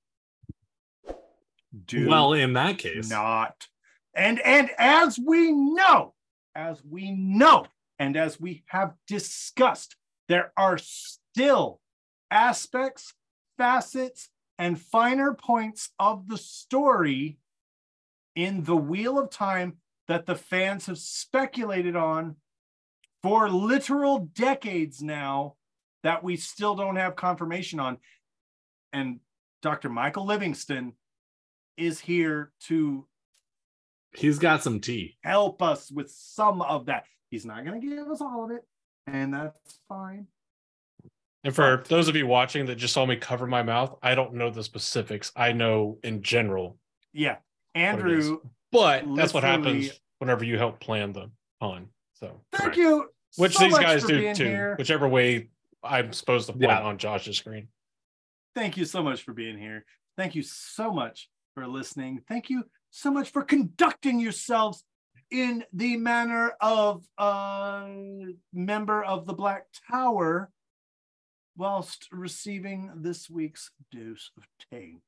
Do Well, in that case, not and and as we know as we know and as we have discussed there are still aspects facets and finer points of the story in the wheel of time that the fans have speculated on for literal decades now that we still don't have confirmation on and dr michael livingston is here to He's got some tea. help us with some of that. He's not going to give us all of it, and that's fine. And for those of you watching that just saw me cover my mouth, I don't know the specifics. I know in general, Yeah. Andrew, but that's what happens whenever you help plan the con. So, thank Correct. you. which so these much guys for do too, here. whichever way I'm supposed to point Yeah. on Josh's screen. Thank you so much for being here. Thank you so much for listening. Thank you so much for conducting yourselves in the manner of a member of the Black Tower whilst receiving this week's dose of taint.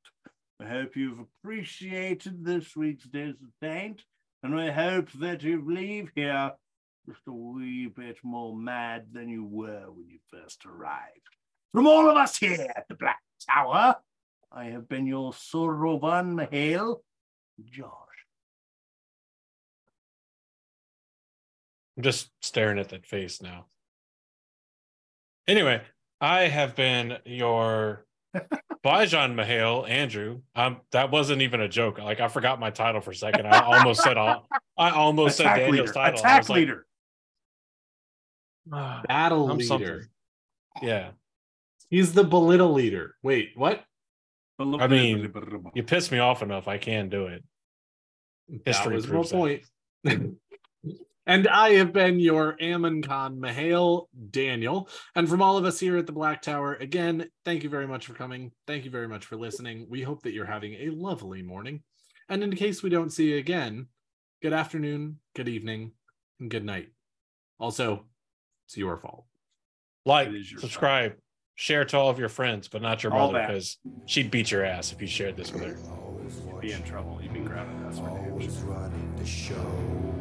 I hope you've appreciated this week's dose of taint, and I hope that you leave here just a wee bit more mad than you were when you first arrived. From all of us here at the Black Tower, I have been your Sorovan M'Hael, Josh. I'm just staring at that face now. Anyway, I have been your Bajan M'Hael, Andrew. Um, that wasn't even a joke. Like I forgot my title for a second. I almost said I almost said Attack Daniel's leader. title. Attack like, leader. "Ah, Ah, Battle I'm leader. something. yeah. He's the belittle leader. Wait, what? I mean, You piss me off enough, I can do it. That was my proves that. point. and I have been your Ammon Khan M'Hael, Daniel. And from all of us here at the Black Tower, again, thank you very much for coming. Thank you very much for listening. We hope that you're having a lovely morning. And in case we don't see you again, good afternoon, good evening, and good night. Also, it's your fault. Like, your subscribe, share to all of your friends, but not your All mother because she'd beat your ass if you shared this with her. You'd be in trouble. You'd be grounded. That's what it is.